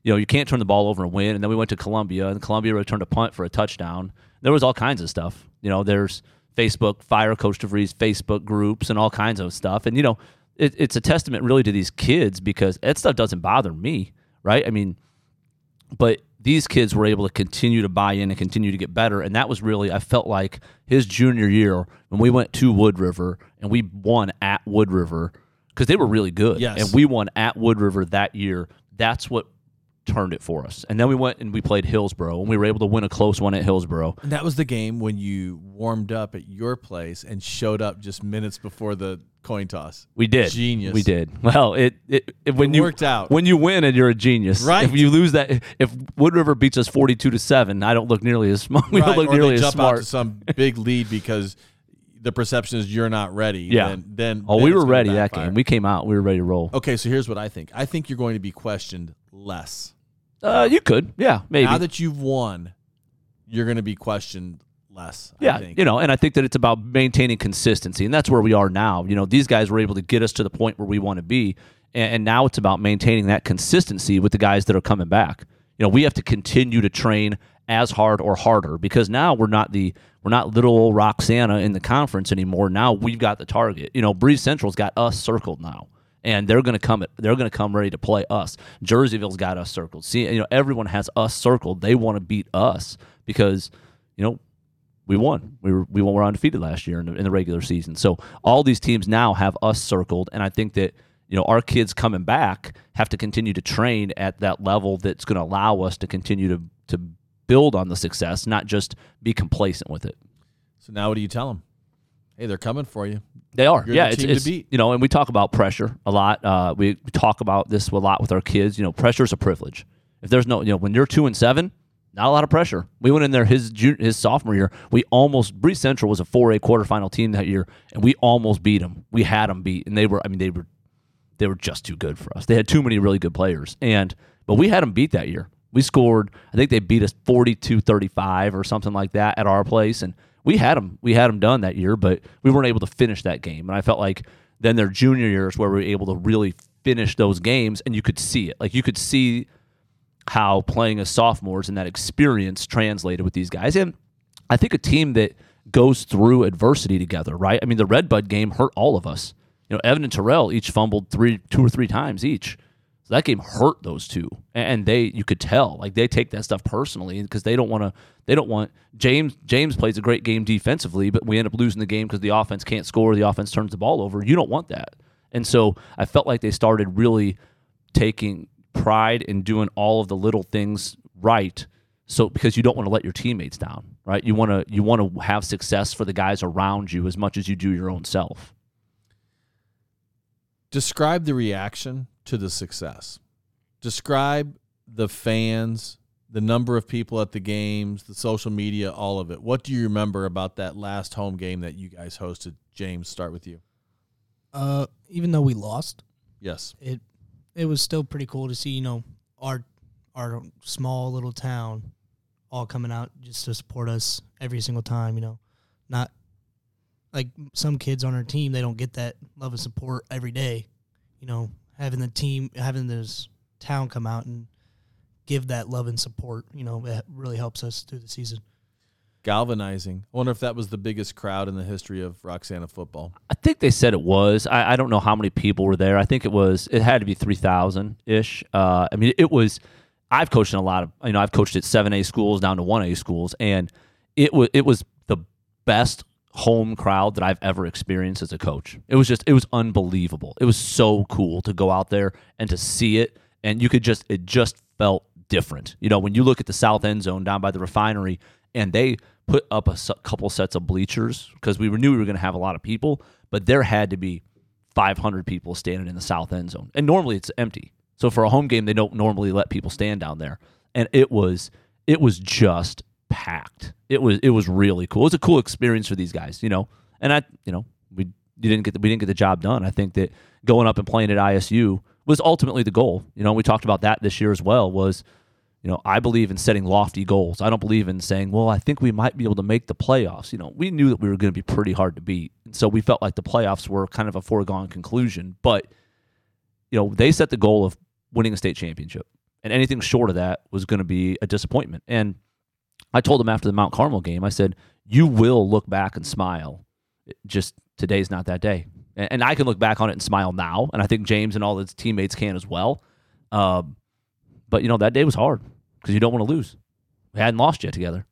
you know you can't turn the ball over and win. And then we went to Columbia, and Columbia returned a punt for a touchdown. There was all kinds of stuff. You know, there's Facebook, fire Coach DeVries Facebook groups, and all kinds of stuff. And you know, it, it's a testament really to these kids because that stuff doesn't bother me, right? I mean, but these kids were able to continue to buy in and continue to get better. And that was really, I felt like his junior year when we went to Wood River and we won at Wood River because they were really good. Yes. And we won at Wood River that year. That's what turned it for us. And then we went and we played Hillsboro, and we were able to win a close one at Hillsboro. And that was the game when you warmed up at your place and showed up just minutes before the coin toss. We did. Genius. We did. Well, it, it, it when It you worked out. When you win and you're a genius. Right. If you lose that if Wood River beats us 42 to 7, I don't look nearly as <laughs> smart. We Right, don't look or nearly as smart. some big lead because the perception is you're not ready. Yeah. Then, then oh, then we were ready that game. We came out. We were ready to roll. okay, so here's what I think. I think you're going to be questioned less. Uh, you could. Yeah, maybe. Now that you've won, you're going to be questioned less. I Yeah, think. you know, and I think that it's about maintaining consistency, and that's where we are now. You know, these guys were able to get us to the point where we want to be, and, and now it's about maintaining that consistency with the guys that are coming back. You know, we have to continue to train as hard or harder because now we're not the we're not little old Roxana in the conference anymore. Now we've got the target. You know, Breese Central's got us circled now. And they're going to come. They're going to come ready to play us. Jerseyville's got us circled. See, you know, everyone has us circled. They want to beat us because, you know, we won. We were we were undefeated last year in the, in the regular season. So all these teams now have us circled, and I think that you know our kids coming back have to continue to train at that level that's going to allow us to continue to to build on the success, not just be complacent with it. So now what do you tell them? Hey, they're coming for you. They are, You're yeah. the It's, team to it's beat. you know, and we talk about pressure a lot. Uh, we, we talk about this a lot with our kids. You know, pressure is a privilege. If there's no, you know, when you're two and seven, not a lot of pressure. We went in there his his sophomore year. We almost Breese Central was a four A quarterfinal team that year, and we almost beat them. We had them beat, and they were. I mean, they were they were just too good for us. They had too many really good players, and but we had them beat that year. We scored. I think they beat us 42-35 or something like that at our place, and we had them. We had them done that year, but we weren't able to finish that game. And I felt like then their junior years where we were able to really finish those games, and you could see it. Like you could see how playing as sophomores and that experience translated with these guys. And I think a team that goes through adversity together, right? I mean, the Red Bud game hurt all of us. You know, Evan and Terrell each fumbled three, two or three times each. So that game hurt those two, and they you could tell like they take that stuff personally because they don't want to. They don't want James. James plays a great game defensively, but we end up losing the game because the offense can't score. The offense turns the ball over. You don't want that, and so I felt like they started really taking pride in doing all of the little things right so because you don't want to let your teammates down right you want to you want to have success for the guys around you as much as you do your own self Describe the reaction to the success. Describe the fans, the number of people at the games, the social media, all of it. What do you remember about that last home game that you guys hosted? James, start with you. Uh, even though we lost, Yes. it it was still pretty cool to see you know our our small little town all coming out just to support us every single time. You know, not like some kids on our team they don't get that love and support every day. You know, having the team having this town come out and give that love and support. You know, it really helps us through the season. Galvanizing. I wonder if that was the biggest crowd in the history of Roxana football. i think they said it was i, I don't know how many people were there i think it was it had to be 3000 ish uh, i mean it was i've coached in a lot of you know i've coached at 7a schools down to 1a schools and it was it was the best home crowd that I've ever experienced as a coach. It was just it was unbelievable. It was so cool to go out there and to see it and you could just it just felt different. You know, when you look at the south end zone down by the refinery and they put up a couple sets of bleachers because we knew we were going to have a lot of people, but there had to be 500 people standing in the south end zone. And normally it's empty. So for a home game they don't normally let people stand down there. And it was it was just packed. It was it was really cool. It was a cool experience for these guys, you know. And I, you know, we you didn't get the, we didn't get the job done. I think that going up and playing at ISU was ultimately the goal. You know, we talked about that this year as well. Was you know, I believe in setting lofty goals. I don't believe in saying, well, I think we might be able to make the playoffs. You know, we knew that we were going to be pretty hard to beat. And so we felt like the playoffs were kind of a foregone conclusion. But, you know, they set the goal of winning a state championship. And anything short of that was going to be a disappointment. And I told him after the Mount Carmel game, I said, you will look back and smile. Just today's not that day. And, and I can look back on it and smile now. And I think James and all his teammates can as well. Um, but, you know, that day was hard because you don't want to lose. We hadn't lost yet together.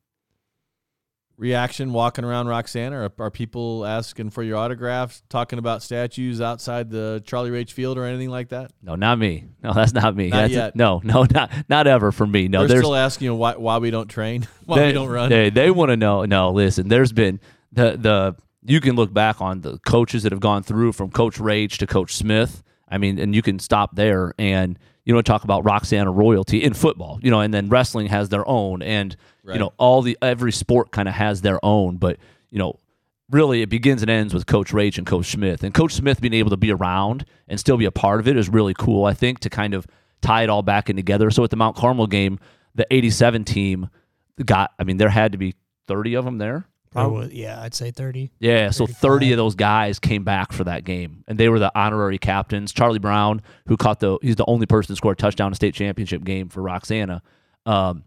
Reaction walking around Roxana? Are, are people asking for your autographs, talking about statues outside the Charlie Rage Field or anything like that? No, not me. No, that's not me. Not That's- yet. No, no, <laughs> not not ever for me. No, They're there's still asking you why, why we don't train, <laughs> why they, we don't run. They, they want to know. No, listen. There's been the the you can look back on the coaches that have gone through from Coach Rage to Coach Smith. I mean, and you can stop there and you know talk about Roxana royalty in football. You know, and then wrestling has their own, and Right. you know all the every sport kind of has their own, but you know. Really, it begins and ends with Coach Rage and Coach Smith. And Coach Smith being able to be around and still be a part of it is really cool, I think, to kind of tie it all back in together. So at the Mount Carmel game, the 87 team got, I mean, there had to be 30 of them there. Probably, yeah, I'd say 30. Yeah, so 30 of those guys came back for that game, and they were the honorary captains. Charlie Brown, who caught the, he's the only person to score a touchdown in a state championship game for Roxana. Um,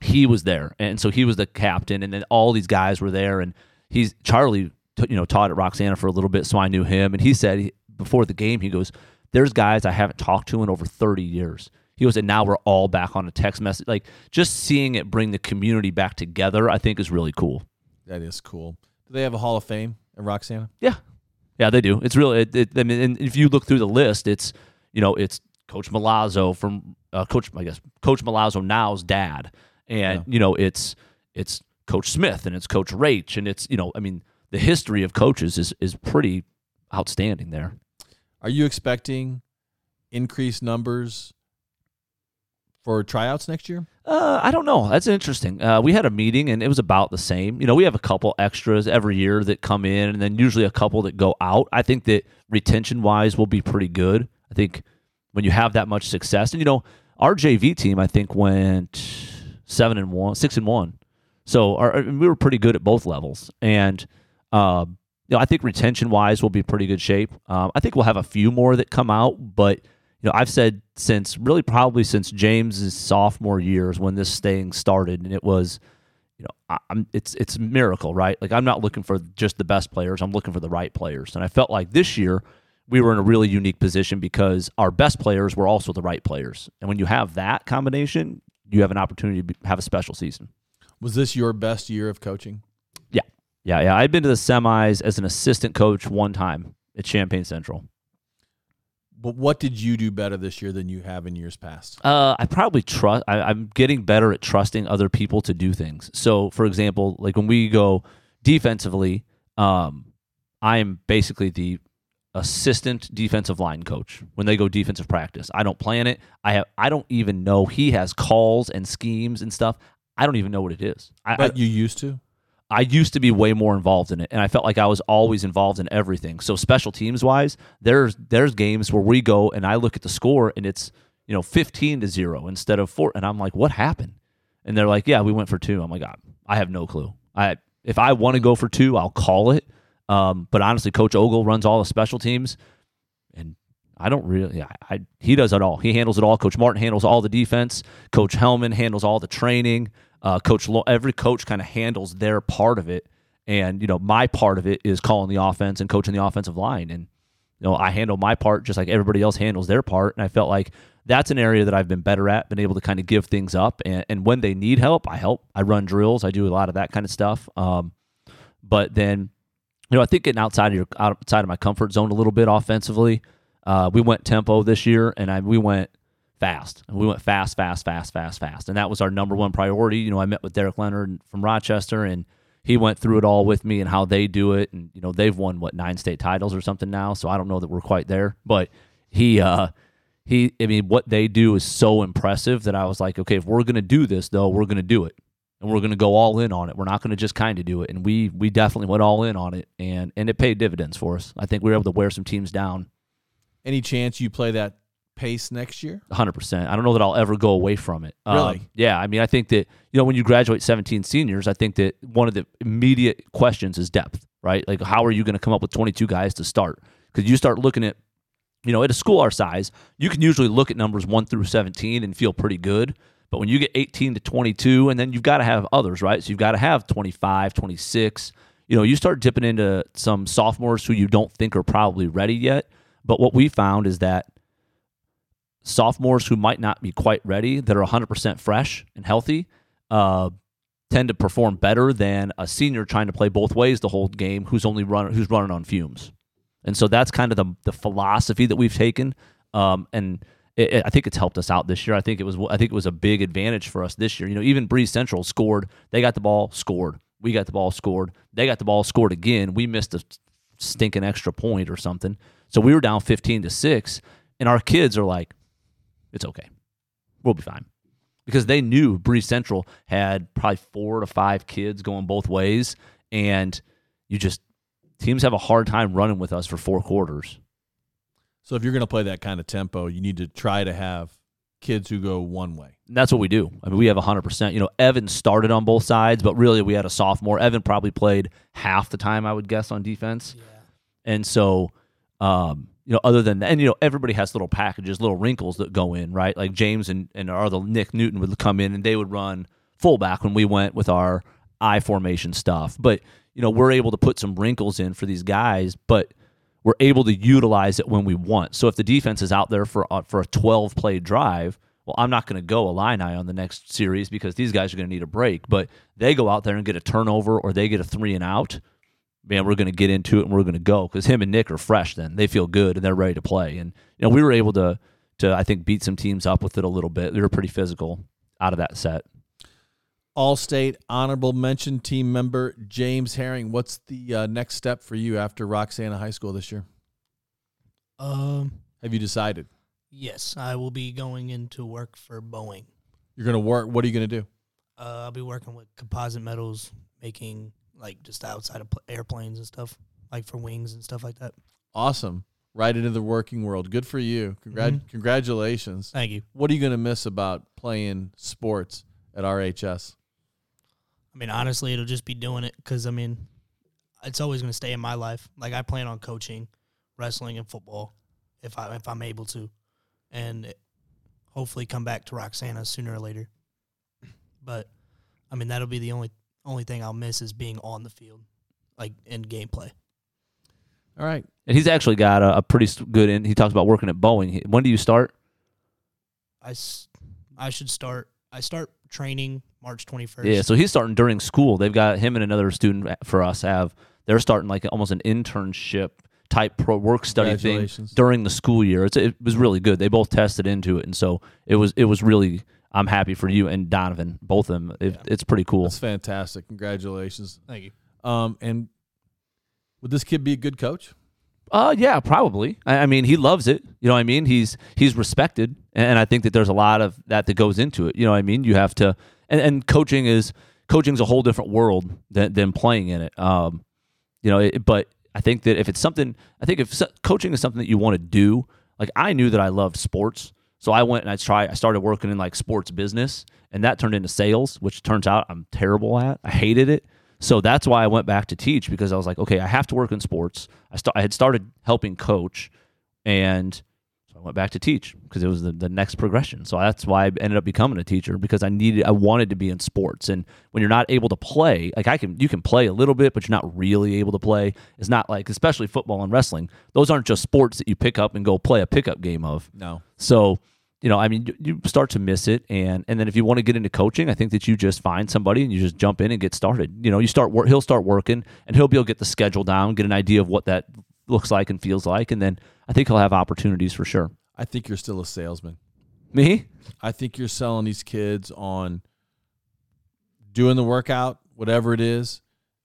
he was there, and so he was the captain, and then all these guys were there, and he's Charlie, t- you know, taught at Roxana for a little bit, so I knew him, and he said he, before the game, he goes, "There's guys I haven't talked to in over 30 years." He goes, and now we're all back on a text message. Like just seeing it bring the community back together, I think is really cool. That is cool. Do they have a Hall of Fame at Roxana? Yeah, yeah, they do. It's really. It, it, I mean, and if you look through the list, it's you know, it's Coach Malazzo from uh, Coach, I guess Coach Malazzo now's dad, and Yeah. you know, it's it's Coach Smith and it's Coach Rach, and it's you know, I mean, the history of coaches is is pretty outstanding there. Are you expecting increased numbers for tryouts next year? Uh, I don't know. That's interesting. Uh, we had a meeting and it was about the same. You know, we have a couple extras every year that come in, and then usually a couple that go out. I think that retention wise will be pretty good. I think when you have that much success, and you know, our JV team I think went seven and one, six and one. So our, we were pretty good at both levels, and um, you know, I think retention wise we'll be pretty good shape. Um, I think we'll have a few more that come out, but you know, I've said since really probably since James's sophomore years when this thing started, and it was, you know, I, it's it's a miracle, right? Like I'm not looking for just the best players, I'm looking for the right players, and I felt like this year we were in a really unique position because our best players were also the right players, and when you have that combination, you have an opportunity to be, have a special season. Was this your best year of coaching? Yeah, yeah. Yeah. I've been to the semis as an assistant coach one time at Champaign Central. But what did you do better this year than you have in years past? Uh, I probably trust. I, I'm getting better at trusting other people to do things. So, for example, like when we go defensively, um, I am basically the assistant defensive line coach when they go defensive practice. I don't plan it. I have. I don't even know he has calls and schemes and stuff. I don't even know what it is. I, I, you used to? I used to be way more involved in it, and I felt like I was always involved in everything. So special teams wise, there's there's games where we go and I look at the score and it's you know 15 to zero instead of four, and I'm like, what happened? And they're like, yeah, we went for two. I'm like, God, I have no clue. I if I want to go for two, I'll call it. Um, but honestly, Coach Ogle runs all the special teams, and I don't really. I, I he does it all. He handles it all. Coach Martin handles all the defense. Coach Hellman handles all the training. Uh, coach, Lo- every coach kind of handles their part of it, and you know my part of it is calling the offense and coaching the offensive line. And you know I handle my part just like everybody else handles their part. And I felt like that's an area that I've been better at, been able to kind of give things up. And, and when they need help, I help. I run drills. I do a lot of that kind of stuff. Um, but then you know, I think getting outside of your outside of my comfort zone a little bit offensively. Uh, we went tempo this year, and I we went fast. And we went fast, fast, fast, fast, fast, and that was our number one priority. You know, I met with Derek Leonard from Rochester, and he went through it all with me and how they do it, and you know, they've won what nine state titles or something now. So I don't know that we're quite there, but he. uh he, I mean, what they do is so impressive that I was like, okay, if we're gonna do this, though, we're gonna do it and we're going to go all in on it. We're not going to just kind of do it. And we we definitely went all in on it, and and it paid dividends for us. I think we were able to wear some teams down Any chance you play that pace next year? 100%. I don't know that I'll ever go away from it. Um, Really? yeah. I mean, I think that, you know, when you graduate 17 seniors, I think that one of the immediate questions is depth, right? Like, how are you going to come up with 22 guys to start? Because you start looking at, you know, at a school our size, you can usually look at numbers 1 through 17 and feel pretty good. But when you get 18 to 22, and then you've got to have others, right? So you've got to have 25, 26. You know, you start dipping into some sophomores who you don't think are probably ready yet. But what we found is that sophomores who might not be quite ready that are 100% fresh and healthy uh, tend to perform better than a senior trying to play both ways the whole game who's only running who's running on fumes. And so that's kind of the the philosophy that we've taken. Um, and it, it, I think it's helped us out this year. I think it was I think it was a big advantage for us this year. You know, even Breese Central scored. They got the ball, scored. We got the ball, scored. They got the ball, scored again. We missed a stinking extra point or something. So we were down 15 to 6 and our kids are like it's okay. We'll be fine. Because they knew Breese Central had probably 4 to 5 kids going both ways and you just teams have a hard time running with us for four quarters. So if you're going to play that kind of tempo, you need to try to have kids who go one way. And that's what we do. I mean, we have 100%. You know, Evan started on both sides, but really we had a sophomore. Evan probably played half the time, I would guess, on defense. Yeah. And so, um, you know, other than that, and, you know, everybody has little packages, little wrinkles that go in, right? Like James and, and our other Nick Newton would come in and they would run fullback when we went with our I formation stuff. But, you know, we're able to put some wrinkles in for these guys, but we're able to utilize it when we want. So if the defense is out there for uh, for a 12 play drive, well, I'm not going to go Illini on the next series because these guys are going to need a break. But they go out there and get a turnover or they get a three and out. Man, we're going to get into it and we're going to go because him and Nick are fresh. Then they feel good and they're ready to play. And you know, we were able to to I think beat some teams up with it a little bit. They were pretty physical out of that set. All State honorable mention team member James Herring. What's the uh, next step for you after Roxana High School this year? Um, Have you decided? yes, I will be going into work for Boeing. You're going to work. What are you going to do? Uh, I'll be working with composite metals, making like just outside of pl- airplanes and stuff, like for wings and stuff like that. Awesome. Right into the working world. Good for you. Congrat- Mhm. Congratulations. Thank you. What are you going to miss about playing sports at RHS? I mean, honestly, it'll just be doing it because I mean, it's always going to stay in my life. Like I plan on coaching wrestling and football if I if I'm able to, and hopefully come back to Roxana sooner or later. But I mean, that'll be the only only thing I'll miss is being on the field, like in gameplay. All right. And he's actually got a, a pretty good in. He talks about working at Boeing. When do you start? I, I should start. I start training March 21st. Yeah, so he's starting during school. They've got him and another student for us have. They're starting like almost an internship type pro work study thing during the school year. It's it was really good. They both tested into it, and so it was it was really. I'm happy for you and Donovan, both of them. It, Yeah. It's pretty cool. It's fantastic. Congratulations. Thank you. Um, and would this kid be a good coach? Uh, yeah, probably. I, I mean, he loves it. You know what I mean? He's he's respected, and I think that there's a lot of that that goes into it. You know what I mean? You have to, and, and coaching is coaching's a whole different world than than playing in it. Um, you know, it, but I think that if it's something, I think if coaching is something that you want to do, like I knew that I loved sports, so I went and I tried. I started working in like sports business, and that turned into sales, which turns out I'm terrible at. I hated it. So that's why I went back to teach because I was like, okay, I have to work in sports. I st- I had started helping coach, and I went back to teach because it was the, the next progression. So that's why I ended up becoming a teacher because I needed, I wanted to be in sports. And when you're not able to play, like I can, you can play a little bit, but you're not really able to play. It's not like, especially football and wrestling. Those aren't just sports that you pick up and go play a pickup game of. No. So, you know, I mean, you, you start to miss it, and and then if you want to get into coaching, I think that you just find somebody and you just jump in and get started. You know, you start work, he'll start working, and he'll be able to get the schedule down, get an idea of what that looks like and feels like, and then I think he'll have opportunities for sure. I think you're still a salesman. Me? I think you're selling these kids on doing the workout, whatever it is,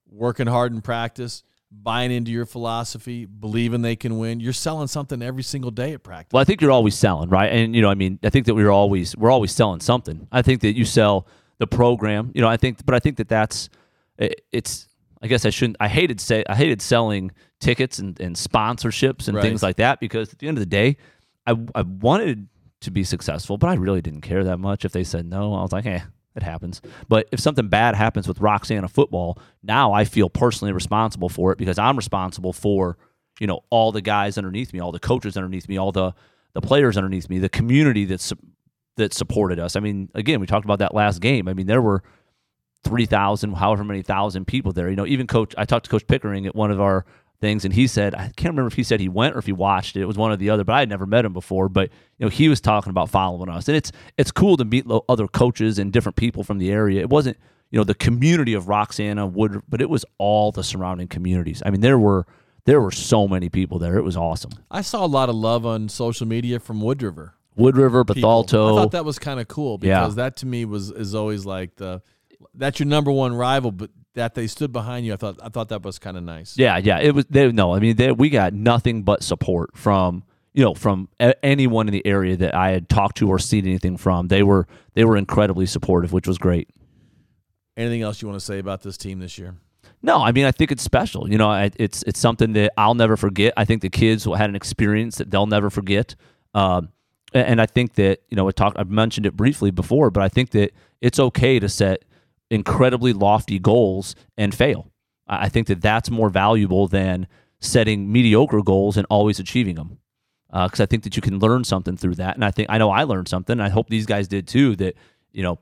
working hard in practice, buying into your philosophy, believing they can win. You're selling something every single day at practice. Well, I think you're always selling, right? And you know, I mean, I think that we're always we're always selling something. I think that you sell the program. You know, I think, but I think that that's it, it's. I guess I shouldn't. I hated say I hated selling tickets and, and sponsorships and Right. things like that because at the end of the day, I I wanted to be successful, but I really didn't care that much if they said no. I was like, eh, it happens. But if something bad happens with Roxana football, now I feel personally responsible for it because I'm responsible for you know all the guys underneath me, all the coaches underneath me, all the the players underneath me, the community that's that supported us. I mean, again, we talked about that last game. I mean, there were three thousand, however many thousand people there. You know, even coach. I talked to Coach Pickering at one of our things, and he said I can't remember if he said he went or if he watched it. It was one or the other, but I had never met him before. But you know, he was talking about following us, and it's it's cool to meet other coaches and different people from the area. It wasn't. you know the community of Roxana Wood, but it was all the surrounding communities. I mean, there were there were so many people there. It was awesome. I saw a lot of love on social media from Wood River. Wood River, people. Bethalto. I thought that was kind of cool Yeah. because that to me was is always like the that's your number one rival, but that they stood behind you. I thought I thought that was kind of nice. Yeah, yeah. It was. They, no, I mean, they, we got nothing but support from you know from a, anyone in the area that I had talked to or seen anything from. They were they were incredibly supportive, which was great. Anything else you want to say about this team this year? No, I mean I think it's special. You know, I- it's it's something that I'll never forget. I think the kids will had an experience that they'll never forget. Um, and I think that you know, I talked. I've mentioned it briefly before, but I think that it's okay to set incredibly lofty goals and fail. I think that that's more valuable than setting mediocre goals and always achieving them. Because uh, I think that you can learn something through that, and I think I know I learned something. I hope these guys did too. That you know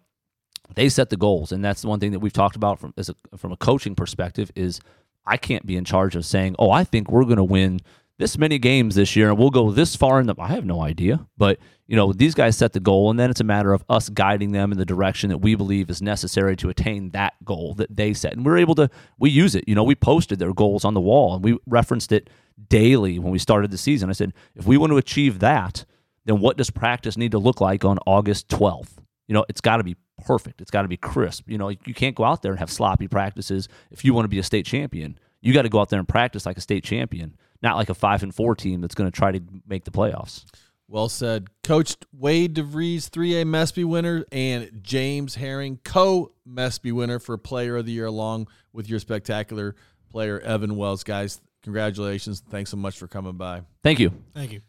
they set the goals, and that's the one thing that we've talked about from a, from a coaching perspective is I can't be in charge of saying, "Oh, I think we're going to win this many games this year and we'll go this far in the." I have no idea, but you know these guys set the goal, and then it's a matter of us guiding them in the direction that we believe is necessary to attain that goal that they set, and we're able to we use it. You know, we posted their goals on the wall, and we referenced it daily when we started the season. I said, if we want to achieve that, then what does practice need to look like on August twelfth? You know, it's got to be perfect. It's got to be crisp. You know, you can't go out there and have sloppy practices if you want to be a state champion. You got to go out there and practice like a state champion, not like a five and four team that's going to try to make the playoffs. Well said. Coach Wade DeVries, 3A MESPY winner, and James Herring, co MESPY winner for Player of the Year, along with your spectacular player, Evan Wells. Guys, congratulations. Thanks so much for coming by. Thank you. Thank you.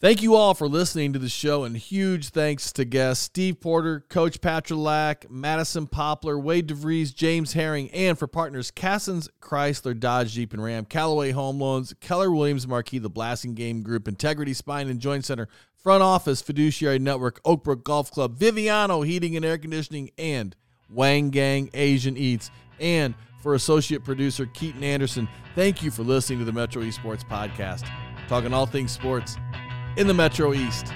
Thank you all for listening to the show, and huge thanks to guests Steve Porter, Coach Patrylak, Madison Popelar, Wade DeVries, James Herring, and for partners Cassens, Chrysler, Dodge, Jeep, and Ram, Callaway Home Loans, Keller Williams Marquee, The Blassingame Group, Integrity Spine and Joint Center, Front Office, Fiduciary Network, Oakbrook Golf Club, Viviano Heating and Air Conditioning, and Wang Gang Asian Eats. And for associate producer Keaton Anderson, thank you for listening to the Metro East Sports Podcast, talking all things sports in the Metro East.